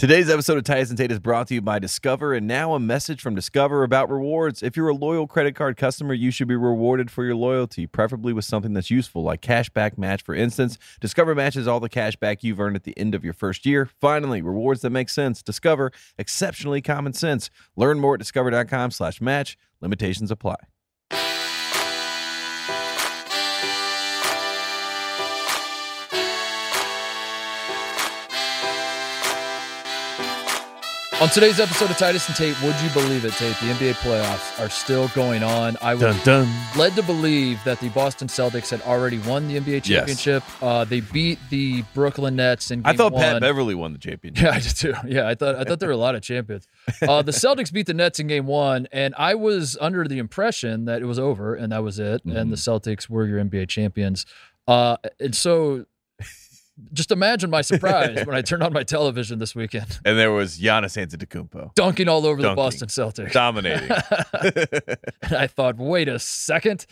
Today's episode of Titus and Tate is brought to you by Discover, and now a message from Discover about rewards. If you're a loyal credit card customer, you should be rewarded for your loyalty, preferably with something that's useful, like Cashback Match, for instance. Discover matches all the cash back you've earned at the end of your first year. Finally, rewards that make sense. Discover, exceptionally common sense. Learn more at discover.com slash match. Limitations apply. On today's episode of Titus and Tate, would you believe it, Tate? The NBA playoffs are still going on. I was dun. led to believe that the Boston Celtics had already won the NBA Yes. championship. Uh, they beat the Brooklyn Nets in game I thought one. Pat Beverley won the championship. Yeah, I did too. Yeah, I thought I thought there were a lot of champions. Uh, the Celtics beat the Nets in game one, and I was under the impression that it was over and that was it, and the Celtics were your NBA champions. Uh, and so, just imagine my surprise when I turned on my television this weekend, And there was Giannis Antetokounmpo dunking all over the Boston Celtics. dominating. And I thought, wait a second.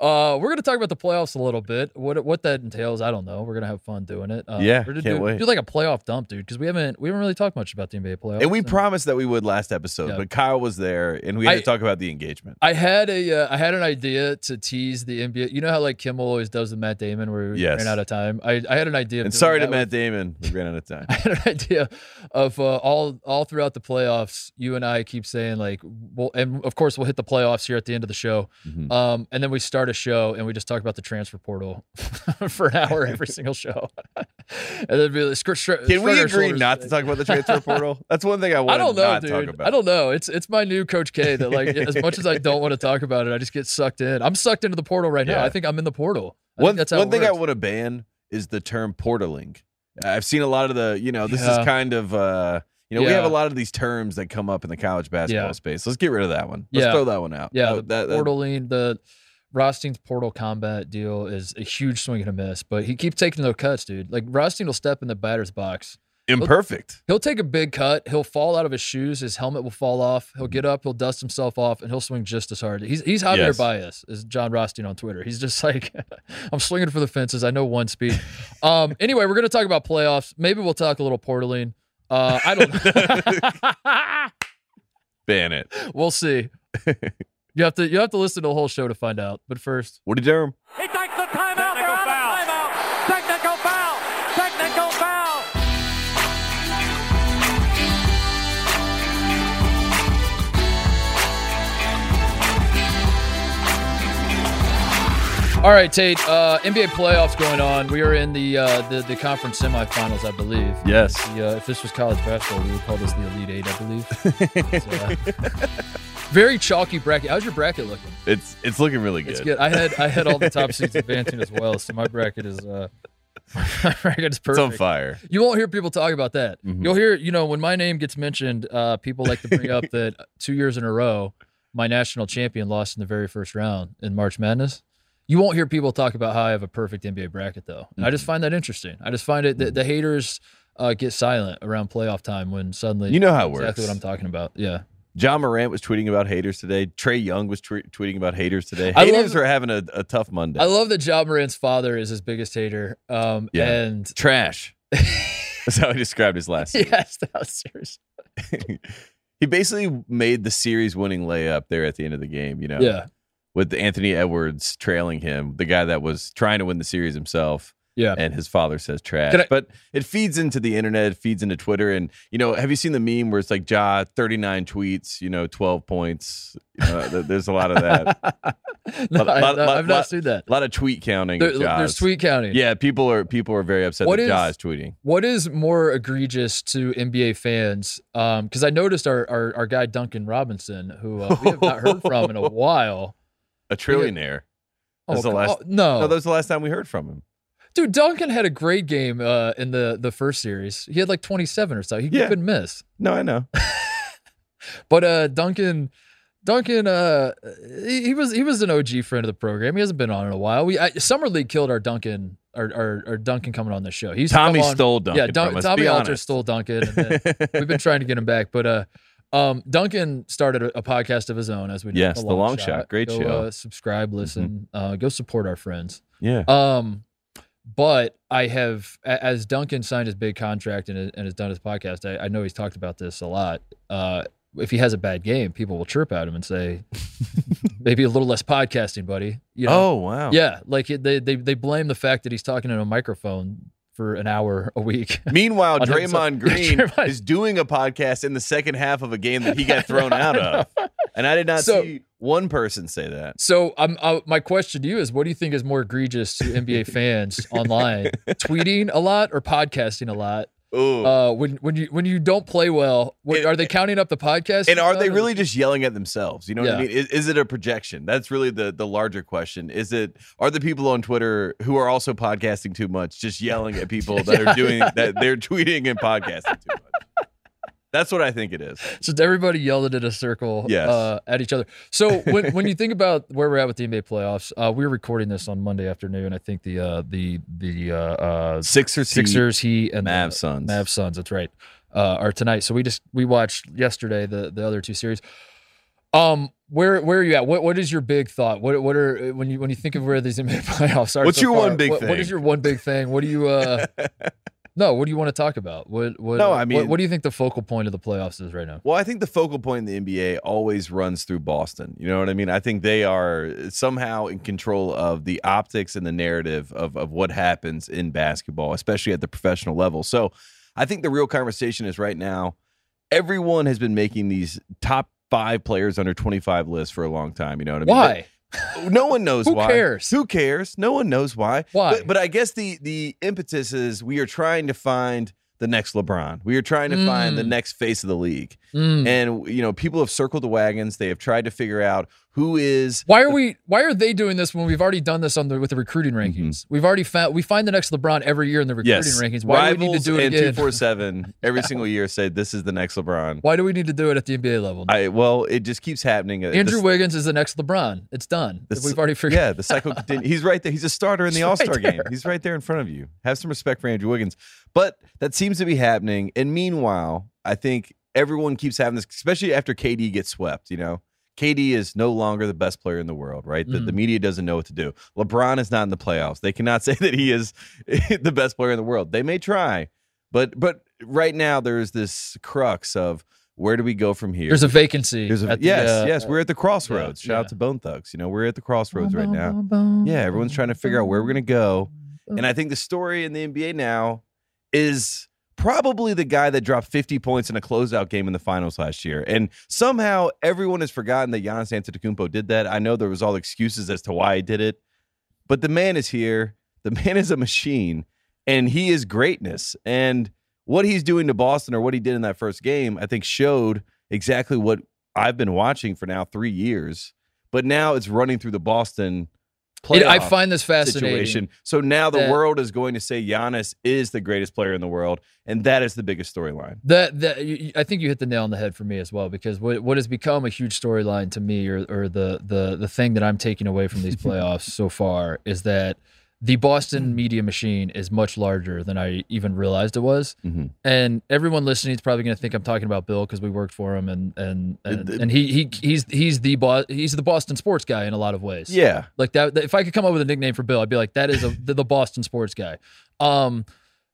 Uh, we're going to talk about the playoffs a little bit. What what that entails, I don't know. We're going to have fun doing it. Uh, Yeah, we're gonna can't do, wait. do like a playoff dump, dude, because we haven't we haven't really talked much about the NBA playoffs. and we promised that we would last episode, Yeah. but Kyle was there, and we had I- to talk about the engagement. I had a uh, I had an idea to tease the NBA. You know how like Kimmel always does with Matt Damon, where we Yes. ran out of time. I, I had an idea. And sorry to Matt Damon, we ran out of time. I had an idea of uh, all all throughout the playoffs. You and I keep saying like, well, and of course we'll hit the playoffs here at the end of the show. Mhm. Um, and then we start a show and we just talk about the transfer portal for an hour every single show. and then be like, Can we agree not to talk about the transfer portal? That's one thing I want. I don't to know, dude. about. I don't know. It's it's my new Coach K that like as much as I don't want to talk about it, I just get sucked in. I'm sucked into the portal right now. I think I'm in the portal. I One, that's how one thing I want to ban is the term portaling. I've seen a lot of the, you know, this Yeah. is kind of, uh, you know, we have a lot of these terms that come up in the college basketball Yeah. space. Let's get rid of that one. Let's Yeah. throw that one out. Yeah, That- the that- that- portaling, the Rothstein's portal combat deal is a huge swing and a miss, but he keeps taking those cuts, dude. Like Rothstein will step in the batter's box. Imperfect. He'll take a big cut. He'll fall out of his shoes. His helmet will fall off. He'll get up. He'll dust himself off, and he'll swing just as hard. He's he's Javier Yes. Baez, is Jon Rothstein on Twitter. He's just like, I'm swinging for the fences. I know one speed. Um. Anyway, we're gonna talk about playoffs. Maybe we'll talk a little portaling. Uh, I don't. Ban it. we'll see. You have to you have to listen to the whole show to find out. But first, Woody Durham. All right, Tate. Uh, NBA playoffs going on. We are in the uh, the, the conference semifinals, I believe. Yes. The, uh, if this was college basketball, we would call this the Elite Eight, I believe. Uh, very chalky bracket. How's your bracket looking? It's it's looking really good. It's good. I had I had all the top seeds advancing as well, so my bracket is uh, my bracket is It's on fire. You won't hear people talk about that. Mhm. You'll hear, you know, when my name gets mentioned, uh, people like to bring up that two years in a row, my national champion lost in the very first round in March Madness. You won't hear people talk about how I have a perfect NBA bracket, though. And I Mm-hmm. just find that interesting. I just find it that the haters uh, get silent around playoff time when suddenly You know how it works. exactly what I'm talking about. Yeah. Ja Morant was tweeting about haters today. Trae Young was twe- tweeting about haters today. I love- Haters are having a, a tough Monday. I love that Ja Morant's father is his biggest hater. Um, Yeah. And Trash. That's how he described his last. yes, that was serious. he basically made the series winning layup there at the end of the game, you know, Yeah. With Anthony Edwards trailing him, the guy that was trying to win the series himself. Yeah. And his father says trash. I- but it feeds into the internet, it feeds into Twitter. And, you know, have you seen the meme where it's like, Ja, 39 tweets, you know, 12 points? There's a lot of that. no, Lot- I, lot- lot- have not seen that. A lot of tweet counting. There- there's tweet counting. Yeah, people are people are very upset What that is- Ja is tweeting. What is more egregious to NBA fans? Because I noticed our, our our guy Duncan Robinson, who uh, we have not heard from in a while. A trillionaire. That's the last- oh, no, No, that was the last time we heard from him. dude, Duncan had a great game uh, in the the first series. He had like 27 or so. He Yeah. couldn't miss. No, I know. But uh, Duncan, Duncan, uh, he, he was he was an OG friend of the program. He hasn't been on in a while. We I, summer league killed our Duncan, our, our, our Duncan coming on the show. He's Tommy stole Duncan Yeah, Dun- Tommy Alter honest. stole Duncan. And we've been trying to get him back, but uh, um, Duncan started a, a podcast of his own, as we know. Yes, The Long Shot. Great Go, show. Mm-hmm. Uh, subscribe, listen, uh, go support our friends. yeah. Um, But I have, as Duncan signed his big contract and, and has done his podcast, I, I know he's talked about this a lot. Uh, if he has a bad game, people will chirp at him and say, maybe a little less podcasting, buddy. You know? Oh wow. Yeah, like they, they they blame the fact that he's talking in a microphone for an hour a week. Meanwhile, Draymond Green Draymond- is doing a podcast in the second half of a game that he got thrown out of, and I did not So- see one person say that. So, um, uh, my question to you is, what do you think is more egregious to NBA fans online, tweeting a lot or podcasting a lot? Ooh. Uh, when when you when you don't play well, what, And- are they counting up the podcast? and are they really just yelling at themselves? You know what I mean? Is, is it a projection? That's really the the larger question. Is it are the people on Twitter who are also podcasting too much just yelling at people that are doing that they're tweeting and podcasting too much? That's what I think it is. So everybody yelled it in a circle Yes. uh, at each other. So when when you think about where we're at with the NBA playoffs, uh, we were recording this on Monday afternoon. I think the uh, the the uh, uh, Sixers, Heat, Sixers, Heat, and Mavs, Suns. Mavs, Suns. That's right. Uh, are tonight. So we just we watched yesterday the the other two series. Um, where where are you at? What what is your big thought? What what are when you when you think of where these NBA playoffs are? What's so your far, one big what, What is your one big thing? What do you uh? no, what do you want to talk about? What what? No, I what- mean- what, do you think the focal point of the playoffs is right now? Well, I think the focal point in the NBA always runs through Boston. You know what I mean? I think they are somehow in control of the optics and the narrative of, of what happens in basketball, especially at the professional level. So I think the real conversation is right now, everyone has been making these top five players under 25 lists for a long time. You know what I mean? Why? No one knows Who why. cares? Who cares? No one knows why. Why? But, but I guess the the impetus is we are trying to find the next LeBron. We are trying to find the Mm. next face of the league. Mm. And you know, people have circled the wagons. They have tried to figure out who is Why are we? Why are they doing this when we've already done this on the with the recruiting rankings? We've already found we find the next LeBron every year in the recruiting yes, rankings. Why do we need to do it and again? two four seven every single year say this is the next LeBron. Why do we need to do it at the NBA level? I well, it just keeps happening. Uh, Andrew the- Wiggins is the next LeBron. It's done. the s- We've already figured. Yeah, the cycle continues. He's right there. He's a starter in the All right Star game. He's right there in front of you. Have some respect for Andrew Wiggins. But that seems to be happening. And meanwhile, I think everyone keeps having this, especially after KD gets swept. You know, KD is no longer the best player in the world, right? The, the Mm. media doesn't know what to do. LeBron is not in the playoffs. They cannot say that he is the best player in the world. They may try, but but right now there's this crux of where do we go from here? There's a vacancy. There's a, at the, yes, uh, yes. We're at the crossroads. Shout yeah. out to Bone Thugs. You know, we're at the crossroads right now. Yeah, everyone's trying to figure out where we're going to go. And I think the story in the NBA now is probably the guy that dropped 50 points in a closeout game in the finals last year. And somehow everyone has forgotten that Giannis Antetokounmpo did that. I know there was all excuses as to why he did it, but the man is here. The man is a machine, and he is greatness. And what he's doing to Boston or what he did in that first game, I think showed exactly what I've been watching for now three years. But now it's running through the Boston It- I find this fascinating. situation. So now the that- world is going to say Giannis is the greatest player in the world, and that is the biggest storyline. That that I think you hit the nail on the head for me as well because what what has become a huge storyline to me or or the the the thing that I'm taking away from these playoffs so far is that the Boston media machine is much larger than I even realized it was. Mhm. And everyone listening is probably going to think I'm talking about Bill because we worked for him and and and, and he he he's he's the Bo- he's the Boston sports guy in a lot of ways. Yeah, Like that, that- if I could come up with a nickname for Bill, I'd be like, that is a, the, the Boston sports guy. Um,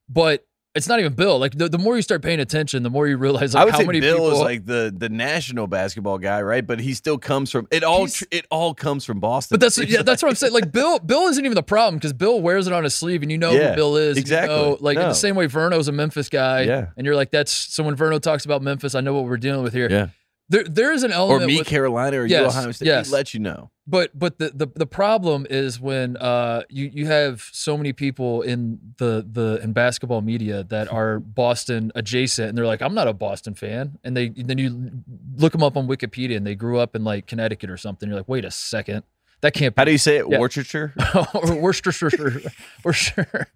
but it's not even Bill. Like the, the more you start paying attention, the more you realize like I would how say many Bill people. is like the the national basketball guy, right? But he still comes from it. All He's- it all comes from Boston. but that's yeah, that's what I'm saying. Like Bill, Bill isn't even the problem because Bill wears it on his sleeve, and you know Yeah, who Bill is. you exactly. know, like in No. the same way Verno's a Memphis guy. Yeah. and you're like, that's so when Verno talks about Memphis, I know what we're dealing with here. Yeah. There, there is an element or me, with, Carolina, or Yes, you, Ohio State. yes. He lets you know. but but the, the the problem is when uh you you have so many people in the the in basketball media that are Boston adjacent and they're like I'm not a Boston fan and they then you look them up on Wikipedia and they grew up in like Connecticut or something you're like wait a second that can't Be. How do you say it? Yeah. Worcestershire. or Worcestershire Worcestershire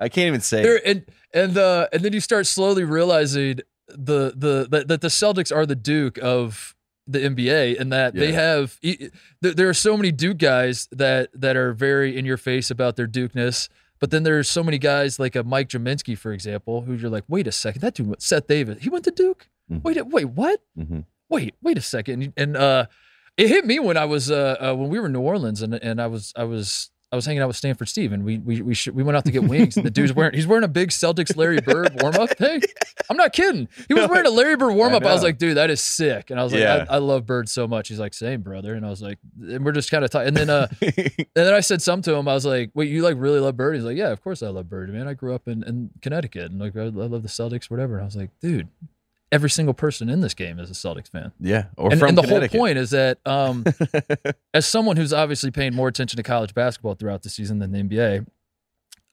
I can't even say. there it. and and uh and then you start slowly realizing the the that, that the Celtics are the Duke of the NBA and that they have there, are so many Duke guys that that are very in your face about their Dukeness. But then there's so many guys like a Mike Gminski, for example, who you're like, wait a second, that dude, Seth Davis, he went to Duke. Mhm. Wait, wait, what? Mhm. Wait, wait a second. And uh, it hit me when I was uh, uh when we were in New Orleans and and I was I was I was hanging out with Stanford Steve, and we we we, sh- we went out to get wings, and the dude's wearing he's wearing a big Celtics Larry Bird warm up thing. I'm not kidding. He was wearing a Larry Bird warm up. I, was like, dude, that is sick. And I was like, Yeah. I, I love Bird so much. He's like, same brother. And I was like, and we're just kind of talking. And then uh, and then I said something to him. I was like, wait, you like really love Bird? He's like, yeah, of course I love Bird, man. I grew up in, in Connecticut, and like I, I love the Celtics, whatever. And I was like, dude. Every single person in this game is a Celtics fan. yeah, or and, from and the whole point is that um, as someone who's obviously paying more attention to college basketball throughout the season than the NBA,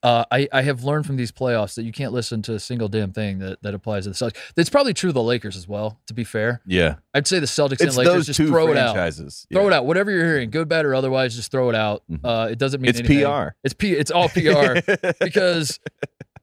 uh, I, I have learned from these playoffs that you can't listen to a single damn thing that, that applies to the Celtics. It's probably true of the Lakers as well, to be fair. Yeah, I'd say the Celtics it's and Lakers just throw it out. franchises. Throw it out. Whatever you're hearing, good, bad, or otherwise, just throw it out. Mhm. Uh, it doesn't mean It's anything. PR. It's P. It's all PR because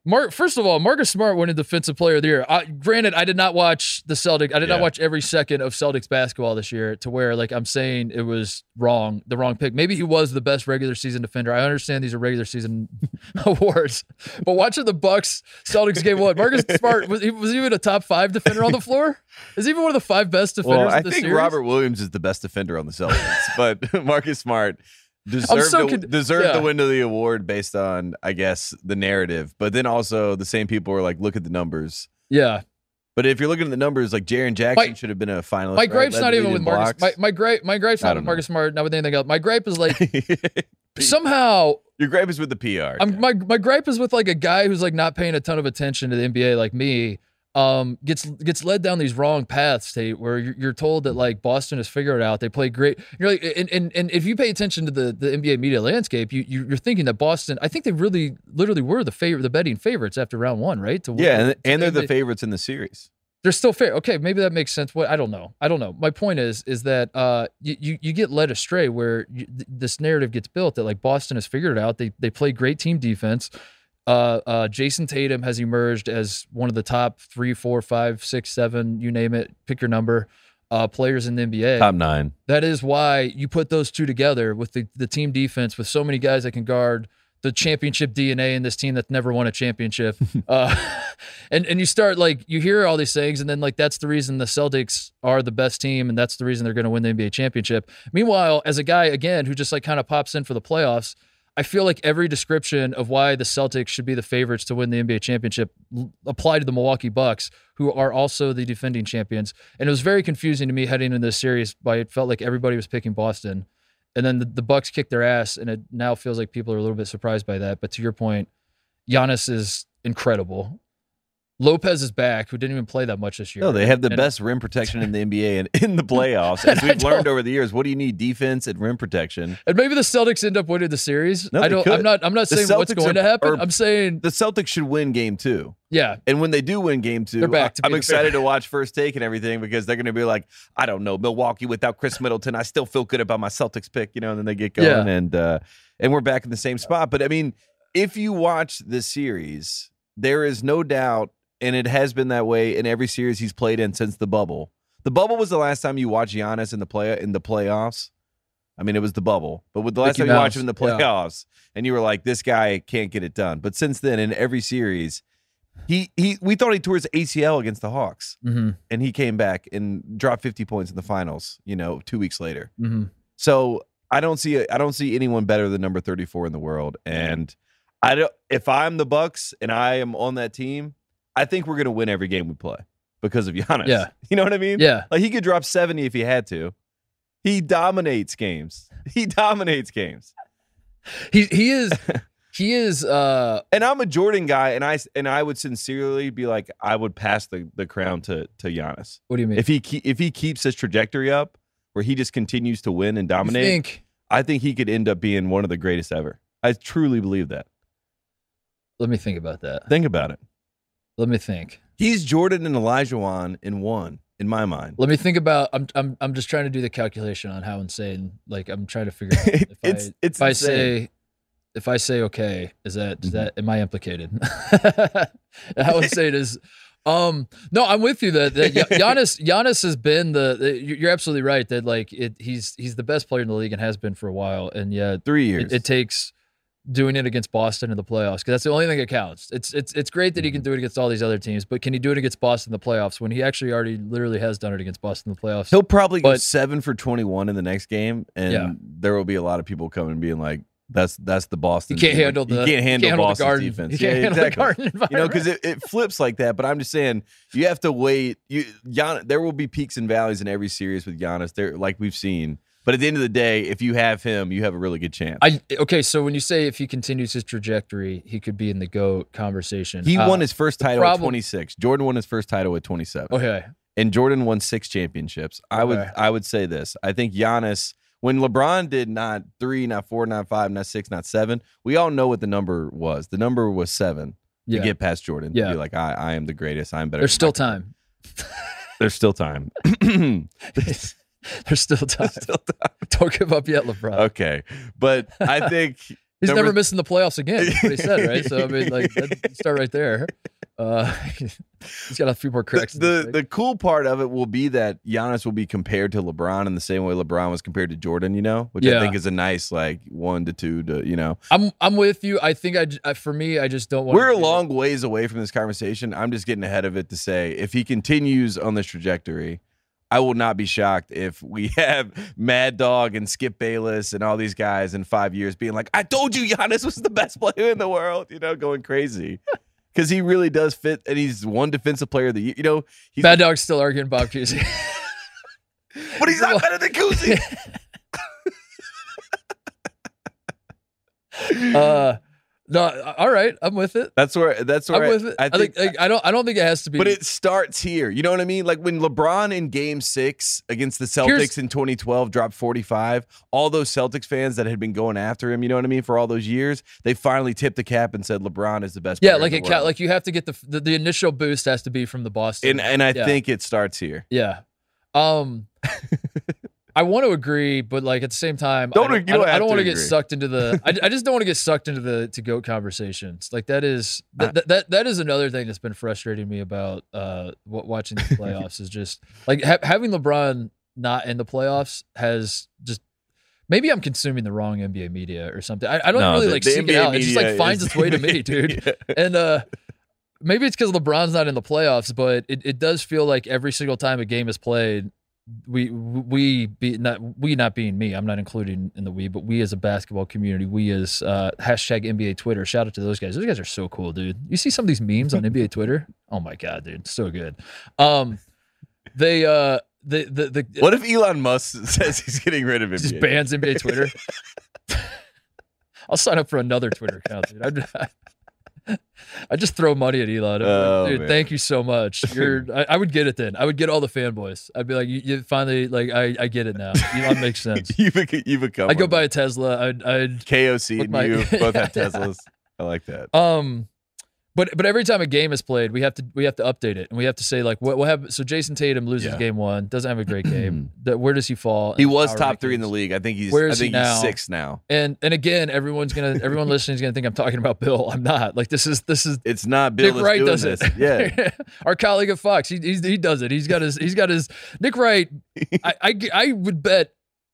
Mark. First of all, Marcus Smart won a Defensive Player of the Year. I, granted, I did not watch the Celtic. I did Yeah. not watch every second of Celtics basketball this year to where like I'm saying it was wrong, the wrong pick. Maybe he was the best regular season defender. I understand these are regular season awards, but watching the Bucks Celtics game one, Marcus Smart was he was even a top five defender on the floor. Is he even one of the five best defenders Well, I think series? Robert Williams is the best defender on the Celtics, but Marcus Smart deserved so to, con- deserved yeah. to win the award based on, I guess, the narrative. But then also the same people were like, look at the numbers. yeah, But if you're looking at the numbers, like Jaren Jackson My- should have been a finalist. my right? gripe's Led not even with in Marcus. My, my gripe, my gripe's not with know. Marcus Smart, not with anything else. My gripe is like somehow Your gripe is with the PR. I'm my my gripe is with like a guy who's like not paying a ton of attention to the NBA like me. Um, gets gets led down these wrong paths, Tate, where you're, you're told that like Boston has figured it out. They play great. You're like, and, and, and if you pay attention to the, the NBA media landscape, you you- you're thinking that Boston. I think they really literally were the favorite, the betting favorites after round one, right? To win- yeah, and, and they're the favorites in the series. they're still fair. Okay, maybe that makes sense. What I don't know. I don't know. My point is, is that uh, you you, you get led astray where you, th- this narrative gets built that like Boston has figured it out. They they play great team defense. Uh, uh, Jayson Tatum has emerged as one of the top three, four, five, six, seven, you name it, pick your number, uh, players in the NBA. Top nine. That is why you put those two together with the, the team defense with so many guys that can guard the championship DNA in this team that's never won a championship. uh, and and you start like you hear all these things, and then like that's the reason the Celtics are the best team, and that's the reason they're going to win the NBA championship. Meanwhile, as a guy again who just like kind of pops in for the playoffs. I feel like every description of why the Celtics should be the favorites to win the NBA championship apply to the Milwaukee Bucks, who are also the defending champions. And it was very confusing to me heading into this series. By it felt like everybody was picking Boston, and then the, the Bucks kicked their ass, and it now feels like people are a little bit surprised by that. But to your point, Giannis is incredible. Lopez is back, who didn't even play that much this year. No, they have the And- best rim protection in the NBA and in the playoffs. As we've learned over the years, what do you need? Defense and rim protection. And maybe the Celtics end up winning the series. No, I don't. Could. I'm not. I'm not The saying what's going are- to happen. are- I'm saying, The Celtics should win game two. yeah, And when they do win game 2 They're back I'm excited to watch first take and everything because they're going to be like, I don't know, Milwaukee without Khris Middleton, I still feel good about my Celtics pick, you know, and then they get going Yeah. and uh and we're back in the same spot. But I mean, if you watch the series, there is no doubt and it has been that way in every series he's played in since the bubble. The bubble was the last time you watched Giannis in the play in the playoffs. I mean, it was the bubble, but with the last Mickey time you watched him in the yeah. playoffs, and you were like, "This guy can't get it done." But since then, in every series, he he we thought he tore his ACL against the Hawks, hmm and he came back and dropped fifty points in the finals. You know, two weeks later. hmm So I don't see I don't see anyone better than number thirty four in the world. And I don't. If I'm the Bucks and I am on that team, I think we're gonna win every game we play because of Giannis. Yeah. you know what I mean. yeah. Like he could drop 70 if he had to. He dominates games. He dominates games. He he is he is uh And I'm a Jordan guy, and I and I would sincerely be like, I would pass the, the crown to to Giannis what do you mean? if he ke- if he keeps his trajectory up, where he just continues to win and dominate. think I think he could end up being one of the greatest ever. I truly believe that. let me think about that. Think about it. Let me think. He's Jordan and Olajuwon in one, in my mind. Let me think about I'm I'm I'm just trying to do the calculation on how insane like I'm trying to figure out if it's I it's if I insane. say if I say okay, is that is Mhm. that am I implicated? how insane is um no, I'm with you that, that Giannis Giannis has been the, the you're you're absolutely right that like it he's he's the best player in the league and has been for a while and yet three years. it, it takes doing it against Boston in the playoffs because that's the only thing that counts. It's it's it's great that he Mm-hmm. can do it against all these other teams, but can he do it against Boston in the playoffs when he actually already literally has done it against Boston in the playoffs? He'll probably go seven for 21 in the next game, and Yeah. there will be a lot of people coming and being like, That's that's the Boston. You can't thing. handle the you can't handle handle the Boston's defense. You can't yeah, handle exactly. the garden You know, because it, it flips like that. But I'm just saying, you have to wait. You Gian, there will be peaks and valleys in every series with Giannis. There, like we've seen. But at the end of the day, if you have him, you have a really good chance. I okay. So when you say if he continues his trajectory, he could be in the goat conversation. he Uh, won his first title at 26. Jordan won his first title at 27. Okay, and Jordan won six championships. I would Okay. I would say this. I think Giannis when LeBron did not three, not four, not five, not six, not seven, we all know what the number was. The number was seven yeah. to get past Jordan. Yeah. To be like, I, I am the greatest. I'm better. There's still time. There's still time. There's still time. Still time. Don't give up yet, LeBron. Okay. But I think He's never missing the playoffs again. That's what he said, right? So I mean, like, start right there. Uh, he's got a few more the, cracks. in the, the cool part of it will be that Giannis will be compared to LeBron in the same way LeBron was compared to Jordan, you know, which I think is a nice like one to two to, you know. I'm I'm with you. I think I for me, I just don't want. We're a long ways away from this conversation. I'm just getting ahead of it to say if he continues on this trajectory, I will not be shocked if we have Mad Dog and Skip Bayless and all these guys in five years being like, I told you Giannis was the best player in the world, you know, going crazy. Because he really does fit, and he's one defensive player of the year. You know, he's, Bad Dog's still arguing Bob Cousy. but he's not better than Cousy. uh, no, all right, I'm with it. That's where. That's where I'm with it. I, think, like, I don't. I don't think it has to be. But it starts here. You know what I mean? Like when LeBron in game six against the Celtics Here's- in 2012 dropped 45, all those Celtics fans that had been going after him, you know what I mean, for all those years, they finally tipped the cap and said LeBron is the best yeah, player like it. Ca- like you have to get the, the the initial boost has to be from the Boston. and, and I yeah. think it starts here. Yeah. Um I want to agree, but like at the same time, Don't- I don't, don't I don't, want to get agree. sucked into the. I, I just don't want to get sucked into the to goat conversations. Like that is that, that, that that is another thing that's been frustrating me about uh watching the playoffs is just like ha- having LeBron not in the playoffs has just. Maybe I'm consuming the wrong NBA media or something. I, I don't No, really the- like the seek it out. It just like finds its way to me, dude Yeah. and uh maybe it's because LeBron's not in the playoffs, but it, it does feel like every single time a game is played, we we be not we not being me, I'm not including in the we, but we as a basketball community, we as uh hashtag NBA Twitter, shout out to those guys. Those guys are so cool, dude. You see some of these memes on NBA Twitter? Oh my god, dude, so good. Um they uh the the the What if Elon Musk says he's getting rid of him? just bans NBA Twitter. I'll sign up for another Twitter account, dude. I, I just throw money at Elon. Oh, dude, man. thank you so much. You're, I, I would get it then. I would get all the fanboys. I'd be like, you, you finally, like, I, I get it now. Elon makes sense. you become, you become I go buy a Tesla. I'd, I'd, KOC my- you both have. Teslas. I like that. um, but but every time a game is played, we have to we have to update it, and we have to say like what what happened. So Jayson Tatum loses Yeah. game one, doesn't have a great game. Where does he fall? He was top three in the league. I think he's. Where I is he think he's now? six now. And and again, everyone's gonna everyone listening is gonna think I'm talking about Bill. I'm not. Like this is this is It's not Bill Nick Wright does this. it. Yeah. our colleague at Fox, he he's, he does it. He's got his he's got his Nick Wright. I, I I would bet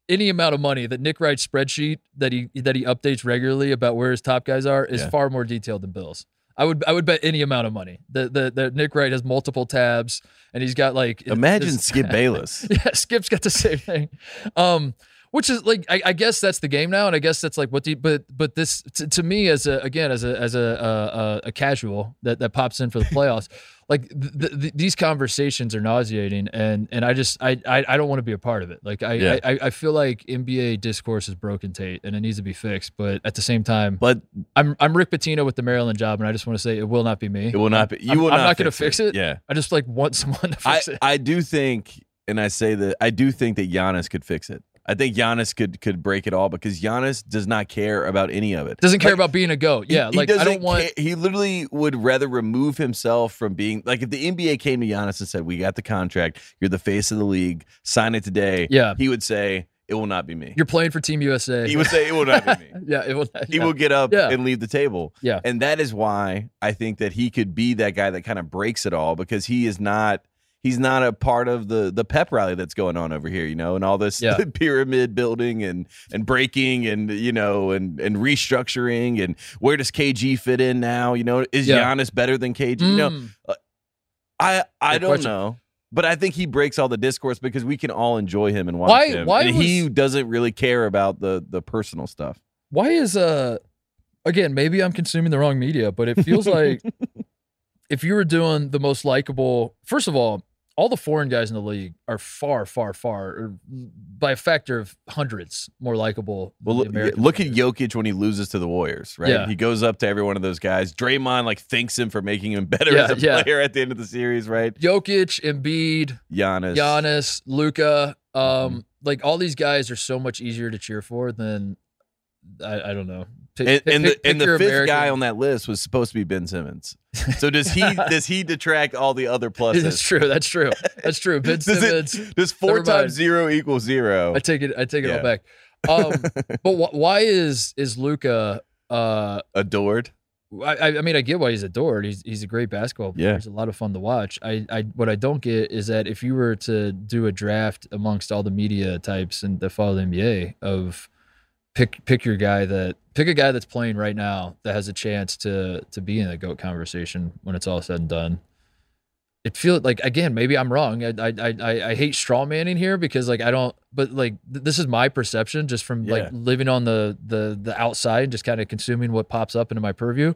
any amount of money that Nick Wright's spreadsheet that he that he updates regularly about where his top guys are is Yeah. far more detailed than Bill's. I would I would bet any amount of money that that, that Nick Wright has multiple tabs and he's got like Imagine Skip Bayless. yeah, Skip's got the same thing. Um, which is like I, I guess that's the game now, and I guess that's like what the but but this to, to me as a again as a as a a, a casual that that pops in for the playoffs, like th- th- these conversations are nauseating, and and I just I I, I don't want to be a part of it. Like I, Yeah. I I feel like NBA discourse is broken, Tate, and it needs to be fixed. But at the same time, But I'm I'm Rick Pitino with the Maryland job, and I just want to say it will not be me. it will not be. You I'm- will I'm not. not gonna fix it. Yeah. I just like want someone to I, fix it. I do think, and I say that I do think that Giannis could fix it. I think Giannis could could break it all because Giannis does not care about any of it. Doesn't care Like, about being a goat. Yeah, he like I don't want. care- he literally would rather remove himself from being like if the NBA came to Giannis and said, "We got the contract. You're the face of the league. Sign it today." Yeah. He would say, "It will not be me." You're playing for Team USA. He would say, "It will not be me." yeah, it will. He will get up Yeah. and leave the table. Yeah. And that is why I think that he could be that guy that kind of breaks it all because he is not he's not a part of the the pep rally that's going on over here, you know, and all this Yeah. pyramid building and and breaking and you know and and restructuring and where does KG fit in now? You know, is Yeah. Giannis better than KG? You know, Mm. I I Good don't question. know. But I think he breaks all the discourse because we can all enjoy him and watch Why- him. why and he doesn't really care about the the personal stuff. why is uh again maybe I'm consuming the wrong media, but it feels like if you were doing the most likable, first of all, all the foreign guys in the league are far, far, far, or by a factor of hundreds more likable. Well, than look, the American look at. Jokic when he loses to the Warriors, right? Yeah. He goes up to every one of those guys. Draymond like thanks him for making him better Yeah, as a yeah. player at the end of the series, right? Jokic, Embiid, Giannis. Giannis, Luka. Um, Mm-hmm. like all these guys are so much easier to cheer for than I, I don't know. Pick- And, pick- and the, and the fifth American- guy on that list was supposed to be Ben Simmons. So does he does he detract all the other pluses? That's true. That's true. That's true. Ben Does it- Simmons. Does four times zero equal zero? I take it. I take it Yeah. all back. Um, but wh- why is is Luka? Uh, Adored. I, I I mean, I get why he's adored. He's he's a great basketball player. Yeah. He's a lot of fun to watch. I, I what I don't get is that if you were to do a draft amongst all the media types and that follow the NBA of pick pick your guy that pick a guy that's playing right now that has a chance to to be in the goat conversation when it's all said and done. It feels like again, maybe I'm wrong. I I I, I- hate straw manning here because like I don't, but like th- this is my perception just from like living on the the the outside, and just kind of consuming what pops up into my purview.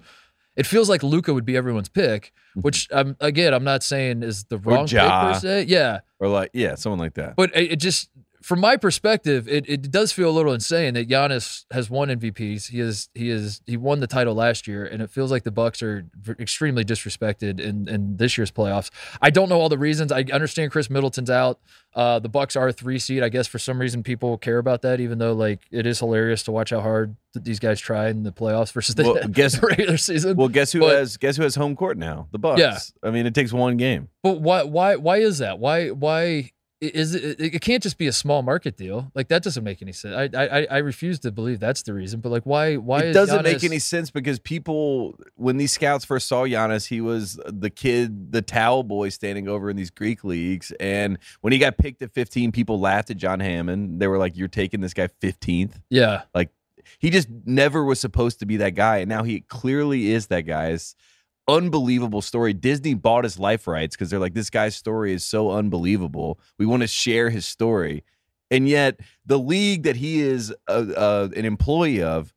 It feels like Luka would be everyone's pick, which um again I'm not saying is the wrong pick per se. Yeah, Or like, yeah, someone like that. but it, it just from my perspective, it, it does feel a little insane that Giannis has won MVPs. He is he is he won the title last year, and it feels like the Bucks are extremely disrespected in in this year's playoffs. I don't know all the reasons. I understand Khris Middleton's out. Uh, the Bucks are a three seed. I guess for some reason people care about that, even though like it is hilarious to watch how hard these guys try in the playoffs versus the Well, guess- regular season. Well, guess who But- has guess who has home court now? The Bucks. Yeah. I mean, it takes one game. But why why why is that? Why why is it? It can't just be a small market deal. Like that doesn't make any sense. I I I refuse to believe that's the reason. But like why why it doesn't make any sense because people, when these scouts first saw Giannis, he was the kid, the towel boy standing over in these Greek leagues. And when he got picked at 15, people laughed at John Hammond. They were like, You're taking this guy 15th. Yeah, like He just never was supposed to be that guy. And now he clearly is that guy. It's unbelievable story. Disney bought his life rights because they're like, This guy's story is so unbelievable. We want to share his story. And yet, the league that he is uh, uh, an employee of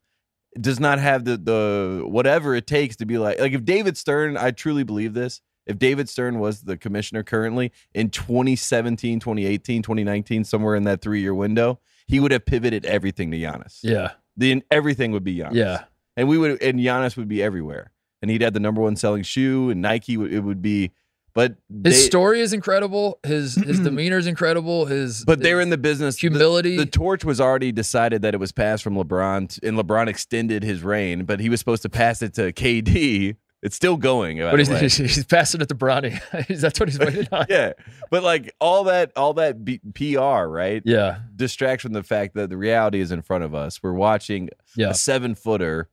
does not have the the whatever it takes to be like like if David Stern, I truly believe this. If David Stern was the commissioner currently in 2017, 2018, 2019, somewhere in that three year window, he would have pivoted everything to Giannis. yeah, Then everything would be Giannis. yeah. And we would and Giannis would be everywhere. And he'd have the number one selling shoe and Nike it would be but His they, story is incredible. His his demeanor is incredible. His but they're in the business humility. The, torch was already decided that it was passed from LeBron, and LeBron extended his reign, but he was supposed to pass it to KD. It's still going. but he's, he's, he's passing it to Bronny. That's what he's waiting on. yeah, but like all that, all that B- PR, right? Yeah, Distracts from the fact that the reality is in front of us. We're watching yeah. a seven footer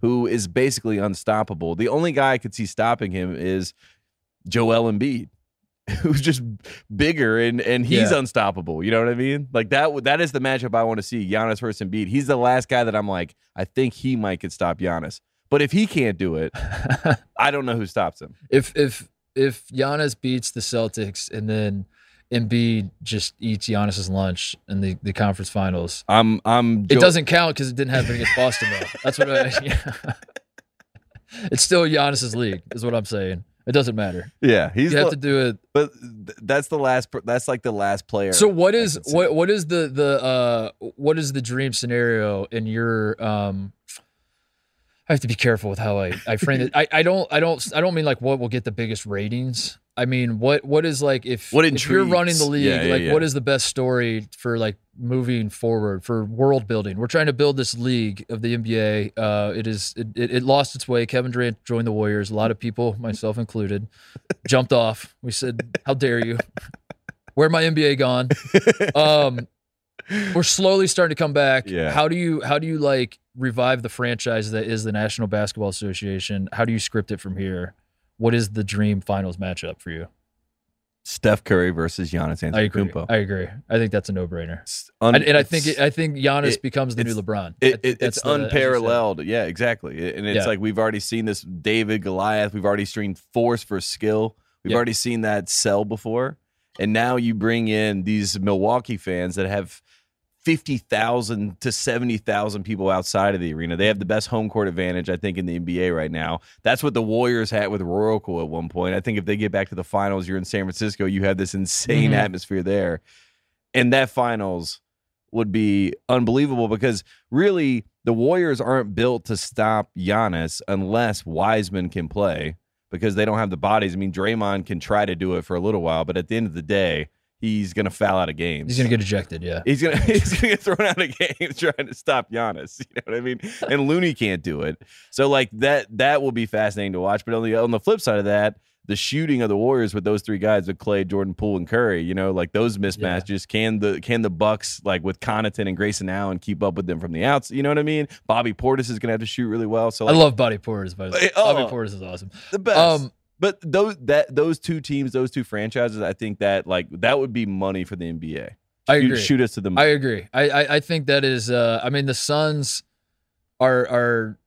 who is basically unstoppable. The only guy I could see stopping him is Joel Embiid, who's just bigger and and he's Yeah. unstoppable. You know what I mean? Like that. That is the matchup I want to see. Giannis versus Embiid. He's the last guy that I'm like, I think he might could stop Giannis. But if he can't do it, I don't know who stops him. if if if Giannis beats the Celtics and then Embiid just eats Giannis's lunch in the, the conference finals, I'm I'm. it doesn't count because it didn't happen against Boston though. That's what I. Yeah. It's still Giannis's league, is what I'm saying. It doesn't matter. Yeah, he's. You have the- to do it. but that's the last. That's like the last player. So what is what what is the the uh what is the dream scenario in your um I have to be careful with how I, I frame it. I, I don't I don't I don't mean like what will get the biggest ratings. I mean what what is like if, What if you're running the league, Yeah, yeah, like yeah. what is the best story for like moving forward for world building? We're trying to build this league of the NBA. Uh it is it, it, it lost its way. Kevin Durant joined the Warriors. A lot of people, myself included, jumped off. We said, How dare you? Where my NBA gone? um we're slowly starting to come back. Yeah. How do you how do you like revive the franchise that is the National Basketball Association? How do you script it from here? What is the dream finals matchup for you? Steph Curry versus Giannis I agree. Antetokounmpo. I agree. I think that's a no brainer. Un- And, and I think it, I think Giannis it- becomes the new LeBron. It, it's the- as you said. unparalleled. Yeah, exactly. And it's Yeah. like we've already seen this David Goliath. We've already seen force for skill. We've Yeah. already seen that sell before. And now you bring in these Milwaukee fans that have 50,000 to 70,000 people outside of the arena. They have the best home court advantage, I think, in the NBA right now. That's what the Warriors had with Oracle at one point. I think if they get back to the finals, you're in San Francisco, you have this insane Mhm. atmosphere there. And that finals would be unbelievable because really the Warriors aren't built to stop Giannis unless Wiseman can play because they don't have the bodies. I mean, Draymond can try to do it for a little while, but at the end of the day, he's going to foul out of games. He's gonna get ejected. Yeah. He's gonna he's gonna get thrown out of games trying to stop Giannis. You know what I mean? And Looney can't do it. So like that that will be fascinating to watch. But on the on the flip side of that, the shooting of the Warriors with those three guys with Clay, Jordan Poole, and Curry, you know, like those mismatches. Can the can the Bucks like with Connaughton and Grayson Allen keep up with them from the outs? You know what I mean? Bobby Portis is gonna have to shoot really well. So I love Bobby Portis. By the way. Oh. Bobby Portis is awesome. the best. Um, but those that those two teams, those two franchises, I think that like that would be money for the NBA. I agree. Shoot us to the moon. I agree. I, I I think that is. Uh, I mean, the Suns are are.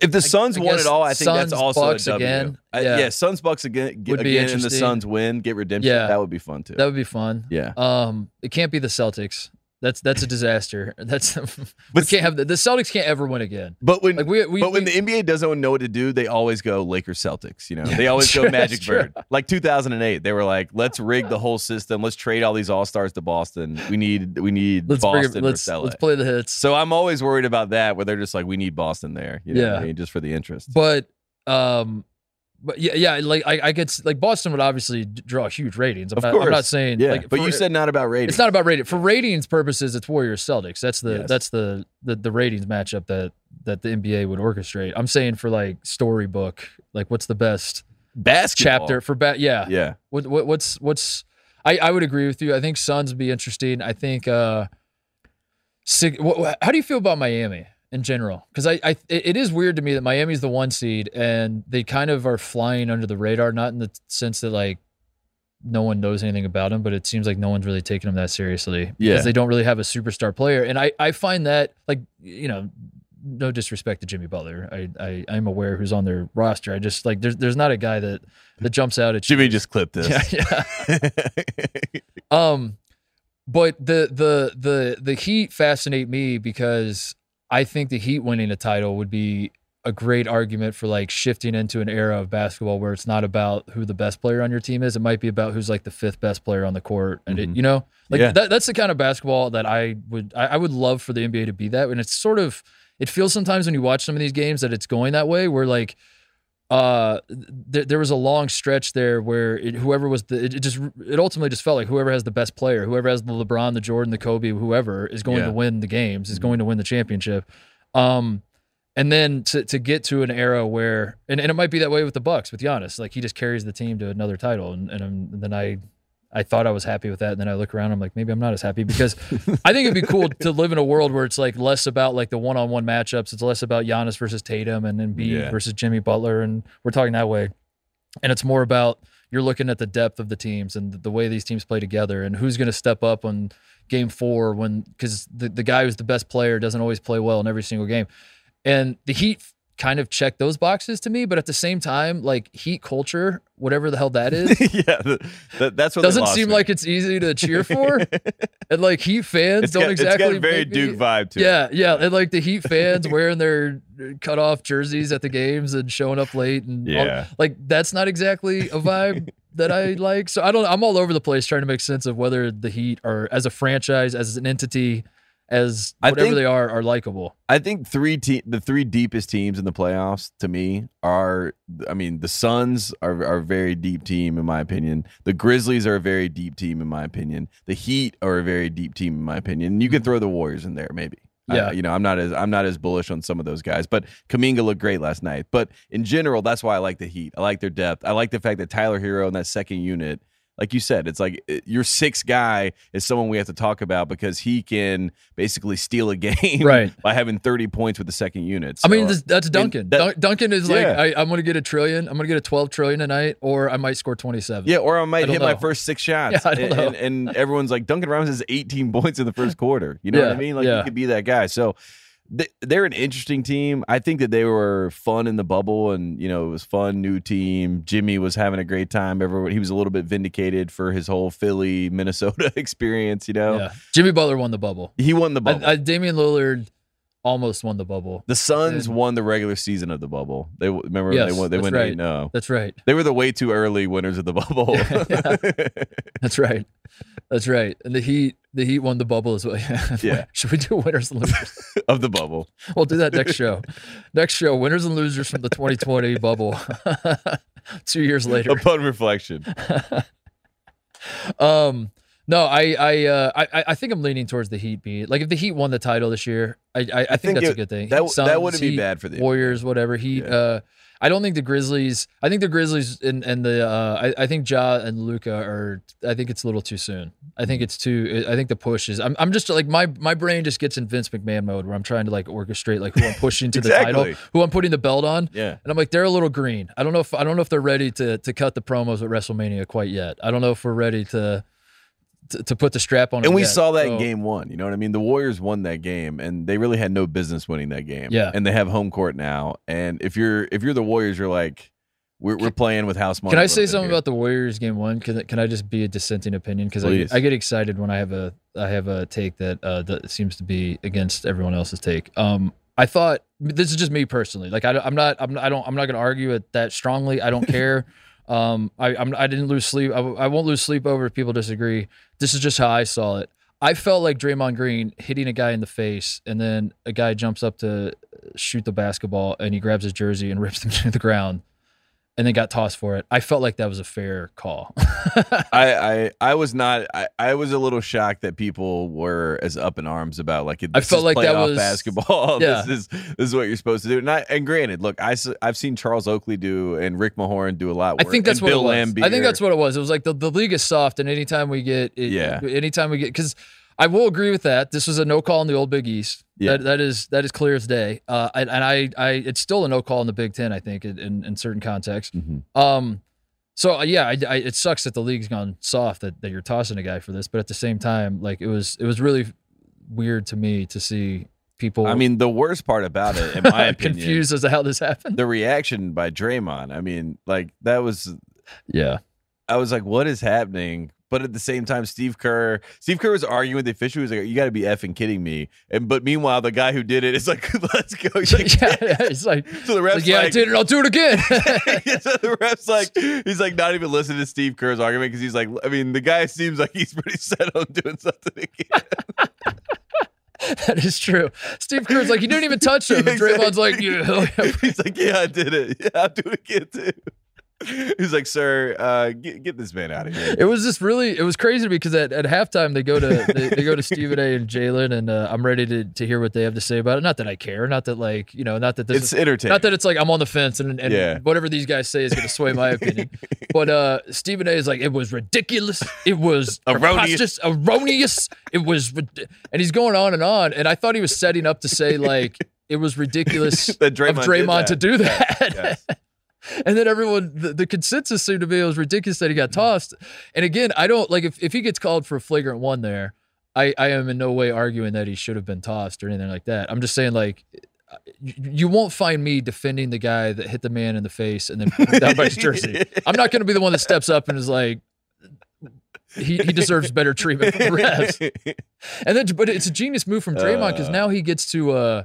If the Suns I won guess it all, I think that's Suns, also Bucks a W. again. I- Yeah. yeah, Suns Bucks again, get, Would be again, and the. Suns win, get redemption. Yeah. that would be fun too. That would be fun. yeah, Um, it can't be the Celtics. That's that's a disaster. That's we But- can't have the, the Celtics can't ever win again. but when Like we we, but when the NBA doesn't know what to do, they always go Lakers Celtics. You know, they always go Magic. Bird. Like 2008, they were like, let's rig the whole system. Let's trade all these All Stars to Boston. We need we need let's bring Boston it, let's let's play the hits. so I'm always worried about that, where they're just like, we need Boston there. You know what I Yeah. mean? just for the interest. But um, but yeah, yeah, like I, I could like Boston would obviously draw huge ratings. I'm, Of not, I'm not saying Yeah, like but for- you said not about ratings. it's not about ratings for ratings purposes. It's Warriors Celtics. That's the Yes. that's the, the the ratings matchup that that the NBA would orchestrate. I'm saying for like storybook, like what's the best basketball chapter for bat? Yeah, Yeah, What, what what's what's I, I would agree with you. I think Suns would be interesting. I think uh Sig, how do you feel about Miami in general? Because I, I it is weird to me that Miami's the one seed and they kind of are flying under the radar, not in the sense that like no one knows anything about them, but it seems like no one's really taking them that seriously Yeah. because they don't really have a superstar player. And I I find that like you know. No disrespect to Jimmy Butler. I, I I'm aware who's on their roster. I just like there's there's not a guy that that jumps out at you. Jimmy just clipped this. Yeah, yeah. Um, but the the the the Heat fascinate me because I think the Heat winning a title would be a great argument for like shifting into an era of basketball where it's not about who the best player on your team is. It might be about who's like the fifth best player on the court, and it, Mhm. you know, like Yeah. that, that's the kind of basketball that I would I, I would love for the NBA to be that. And it's sort of it feels sometimes when you watch some of these games that it's going that way, where like uh there, there was a long stretch there where it, whoever was the it, it just it ultimately just felt like whoever has the best player whoever has the lebron the jordan the kobe whoever is going Yeah. to win the games is Mhm. going to win the championship um and then to, to get to an era where and, and it might be that way with the bucks with Giannis like he just carries the team to another title and, and, and then i i thought i was happy with that and then i look around i'm like maybe i'm not as happy because I think it'd be cool to live in a world where it's like less about like the one-on-one matchups. It's less about Giannis versus Tatum and Embiid Yeah. versus Jimmy Butler, and we're talking that way. And it's more about you're looking at the depth of the teams and the way these teams play together, and who's going to step up on game four when because the the guy who's the best player doesn't always play well in every single game. And the Heat kind of check those boxes to me, but at the same time, like Heat culture, whatever the hell that is. yeah, the, that, that's what Doesn't seem me. like it's easy to cheer for, and like Heat fans It's don't got, exactly. it's got a very make me- Duke vibe to it. yeah, yeah, and like the Heat fans wearing their cut off jerseys at the games and showing up late and all- Yeah. like that's not exactly a vibe that I like. So I don't. I'm all over the place trying to make sense of whether the Heat are as a franchise, as an entity, as I whatever think- they are, are likable. I think three te- the three deepest teams in the playoffs to me are I mean the Suns are are a very deep team in my opinion. The Grizzlies are a very deep team in my opinion. The Heat are a very deep team in my opinion. You could mm-hmm. throw the Warriors in there maybe. I- Yeah. you know, I'm not as I'm not as bullish on some of those guys, but Kuminga looked great last night. But in general, that's why I like the Heat. I like their depth. I like the fact that Tyler Herro in that second unit, like you said, it's like uh, your sixth guy is someone we have to talk about because he can basically steal a game Right. by having 30 points with the second unit. I mean, this, that's Duncan. that- Duncan is like, Yeah. I, I'm going to get a trillion. I'm going to get a 12 trillion tonight, or I might score 27. yeah, or I I might don't hit my first six shots. Yeah, I and, know. and, and everyone's like, Duncan Robinson has 18 points in the first quarter. You know what I mean? Like, yeah. he could be that guy. So they're an interesting team. I think that they were fun in the bubble, and you know it was fun, new team. Jimmy was having a great time. Everyone, he was a little bit vindicated for his whole Philly Minnesota experience. You know, Yeah. Jimmy Butler won the bubble. he won the bubble. I, I, Damian Lillard almost won the bubble. the Suns and- won the regular season of the bubble. They remember Yes, they won. They went right. eight. No, That's right. they were the way too early winners of the bubble. That's right. That's right. And the Heat, the Heat won the bubble as well. Yeah. Should we do winners and losers? of the bubble. We'll do that next show. Next show, winners and losers from the 2020 bubble. Two years later. Upon reflection, Um, no, I, I, uh, I, I think I'm leaning towards the Heat. Beat like if the Heat won the title this year, I, I, I, think, think that's it- a good thing. that Heat, w- that wouldn't be bad for the Warriors, whatever. Heat. Yeah. Uh, I don't think the Grizzlies. I think the Grizzlies and and the uh, I, I think Ja and Luka are. I think it's a little too soon. I think it's too. I think the push is. I'm, I'm just like my my brain just gets in Vince McMahon mode where I'm trying to like orchestrate like who I'm pushing to the title, who I'm putting the belt on. yeah. And I'm like, they're a little green. I don't know if I don't know if they're ready to to cut the promos at WrestleMania quite yet. I don't know if we're ready to to, to put the strap on. And we yet. saw that in So- game one. You know what I mean? The Warriors won that game, and they really had no business winning that game. Yeah. and they have home court now. And if you're if you're the Warriors, you're like, we're, we're playing with house money. Can I say something here. about the Warriors game one? Can can I just be a dissenting opinion? Because I, get- I get excited when I have a I have a take that uh, that seems to be against everyone else's take. Um, I thought this is just me personally. Like I, am not I'm I don't I'm not going to argue it that strongly. I don't care. Um, I I'm, I didn't lose sleep. I, I won't lose sleep over if people disagree. This is just how I saw it. I felt like Draymond Green hitting a guy in the face, and then a guy jumps up to shoot the basketball, and he grabs his jersey and rips him to the ground, and then got tossed for it. I felt like that was a fair call. I, I I was not. I, I was a little shocked that people were as up in arms about like. I felt like that was- basketball. Yeah. This is this is what you're supposed to do. And, I, and granted, look, I have seen Charles Oakley do and Rick Mahorn do a lot. I think that's what Bill it was. I think that's what it was. It was like the, the league is soft, and anytime we get, it, Yeah. anytime we get, because I will agree with that. This was a no call in the old Big East. Yeah. That that is that is clear as day. Uh, and, and I I it's still a no call in the Big Ten. I think in in, in certain contexts. Mhm. Um, so uh, yeah, I, I, it sucks that the league's gone soft that, that you're tossing a guy for this, but at the same time, like it was it was really weird to me to see people. I mean, the worst part about it, in my opinion, confused as to how this happened. the reaction by Draymond. I mean, like that was. Yeah, I was like, what is happening? But at the same time, Steve Kerr, Steve Kerr was arguing with the official. He was like, "You got to be effing kidding me!" And but meanwhile, the guy who did it is like, "Let's go." He's like, yeah, yeah, it's like, So the ref's like, yeah, I did it. I'll do it again. so the ref's like, he's like not even listening to Steve Kerr's argument because he's like, I mean, the guy seems like he's pretty set on doing something again. that is true. Steve Kerr's like, you didn't even touch him. And Draymond's like, yeah, oh, yeah. he's like, yeah, I did it. Yeah, I'll do it again too. He's like, sir, uh, get, get this man out of here. It was just really, it was crazy because at, at halftime they go to they, they go to Stephen A. and Jalen, and uh, I'm ready to to hear what they have to say about it. Not that I care, not that like you know, not that this It's is entertaining. Not that it's like I'm on the fence and, and Yeah. whatever these guys say is going to sway my opinion. But uh, Stephen A is like, it was ridiculous. It was Erroneous. Erroneous. It was, and he's going on and on. And I thought he was setting up to say like it was ridiculous That Draymond of Draymond that. to do that. Yes. And then everyone, the, the consensus seemed to be it was ridiculous that he got tossed. And again, I don't like if, if he gets called for a flagrant one there, I, I am in no way arguing that he should have been tossed or anything like that. I'm just saying like you, won't find me defending the guy that hit the man in the face and then put down by his jersey. I'm not going to be the one that steps up and is like, he, he deserves better treatment from the refs. And then, but it's a genius move from Draymond because Uh. now he gets to uh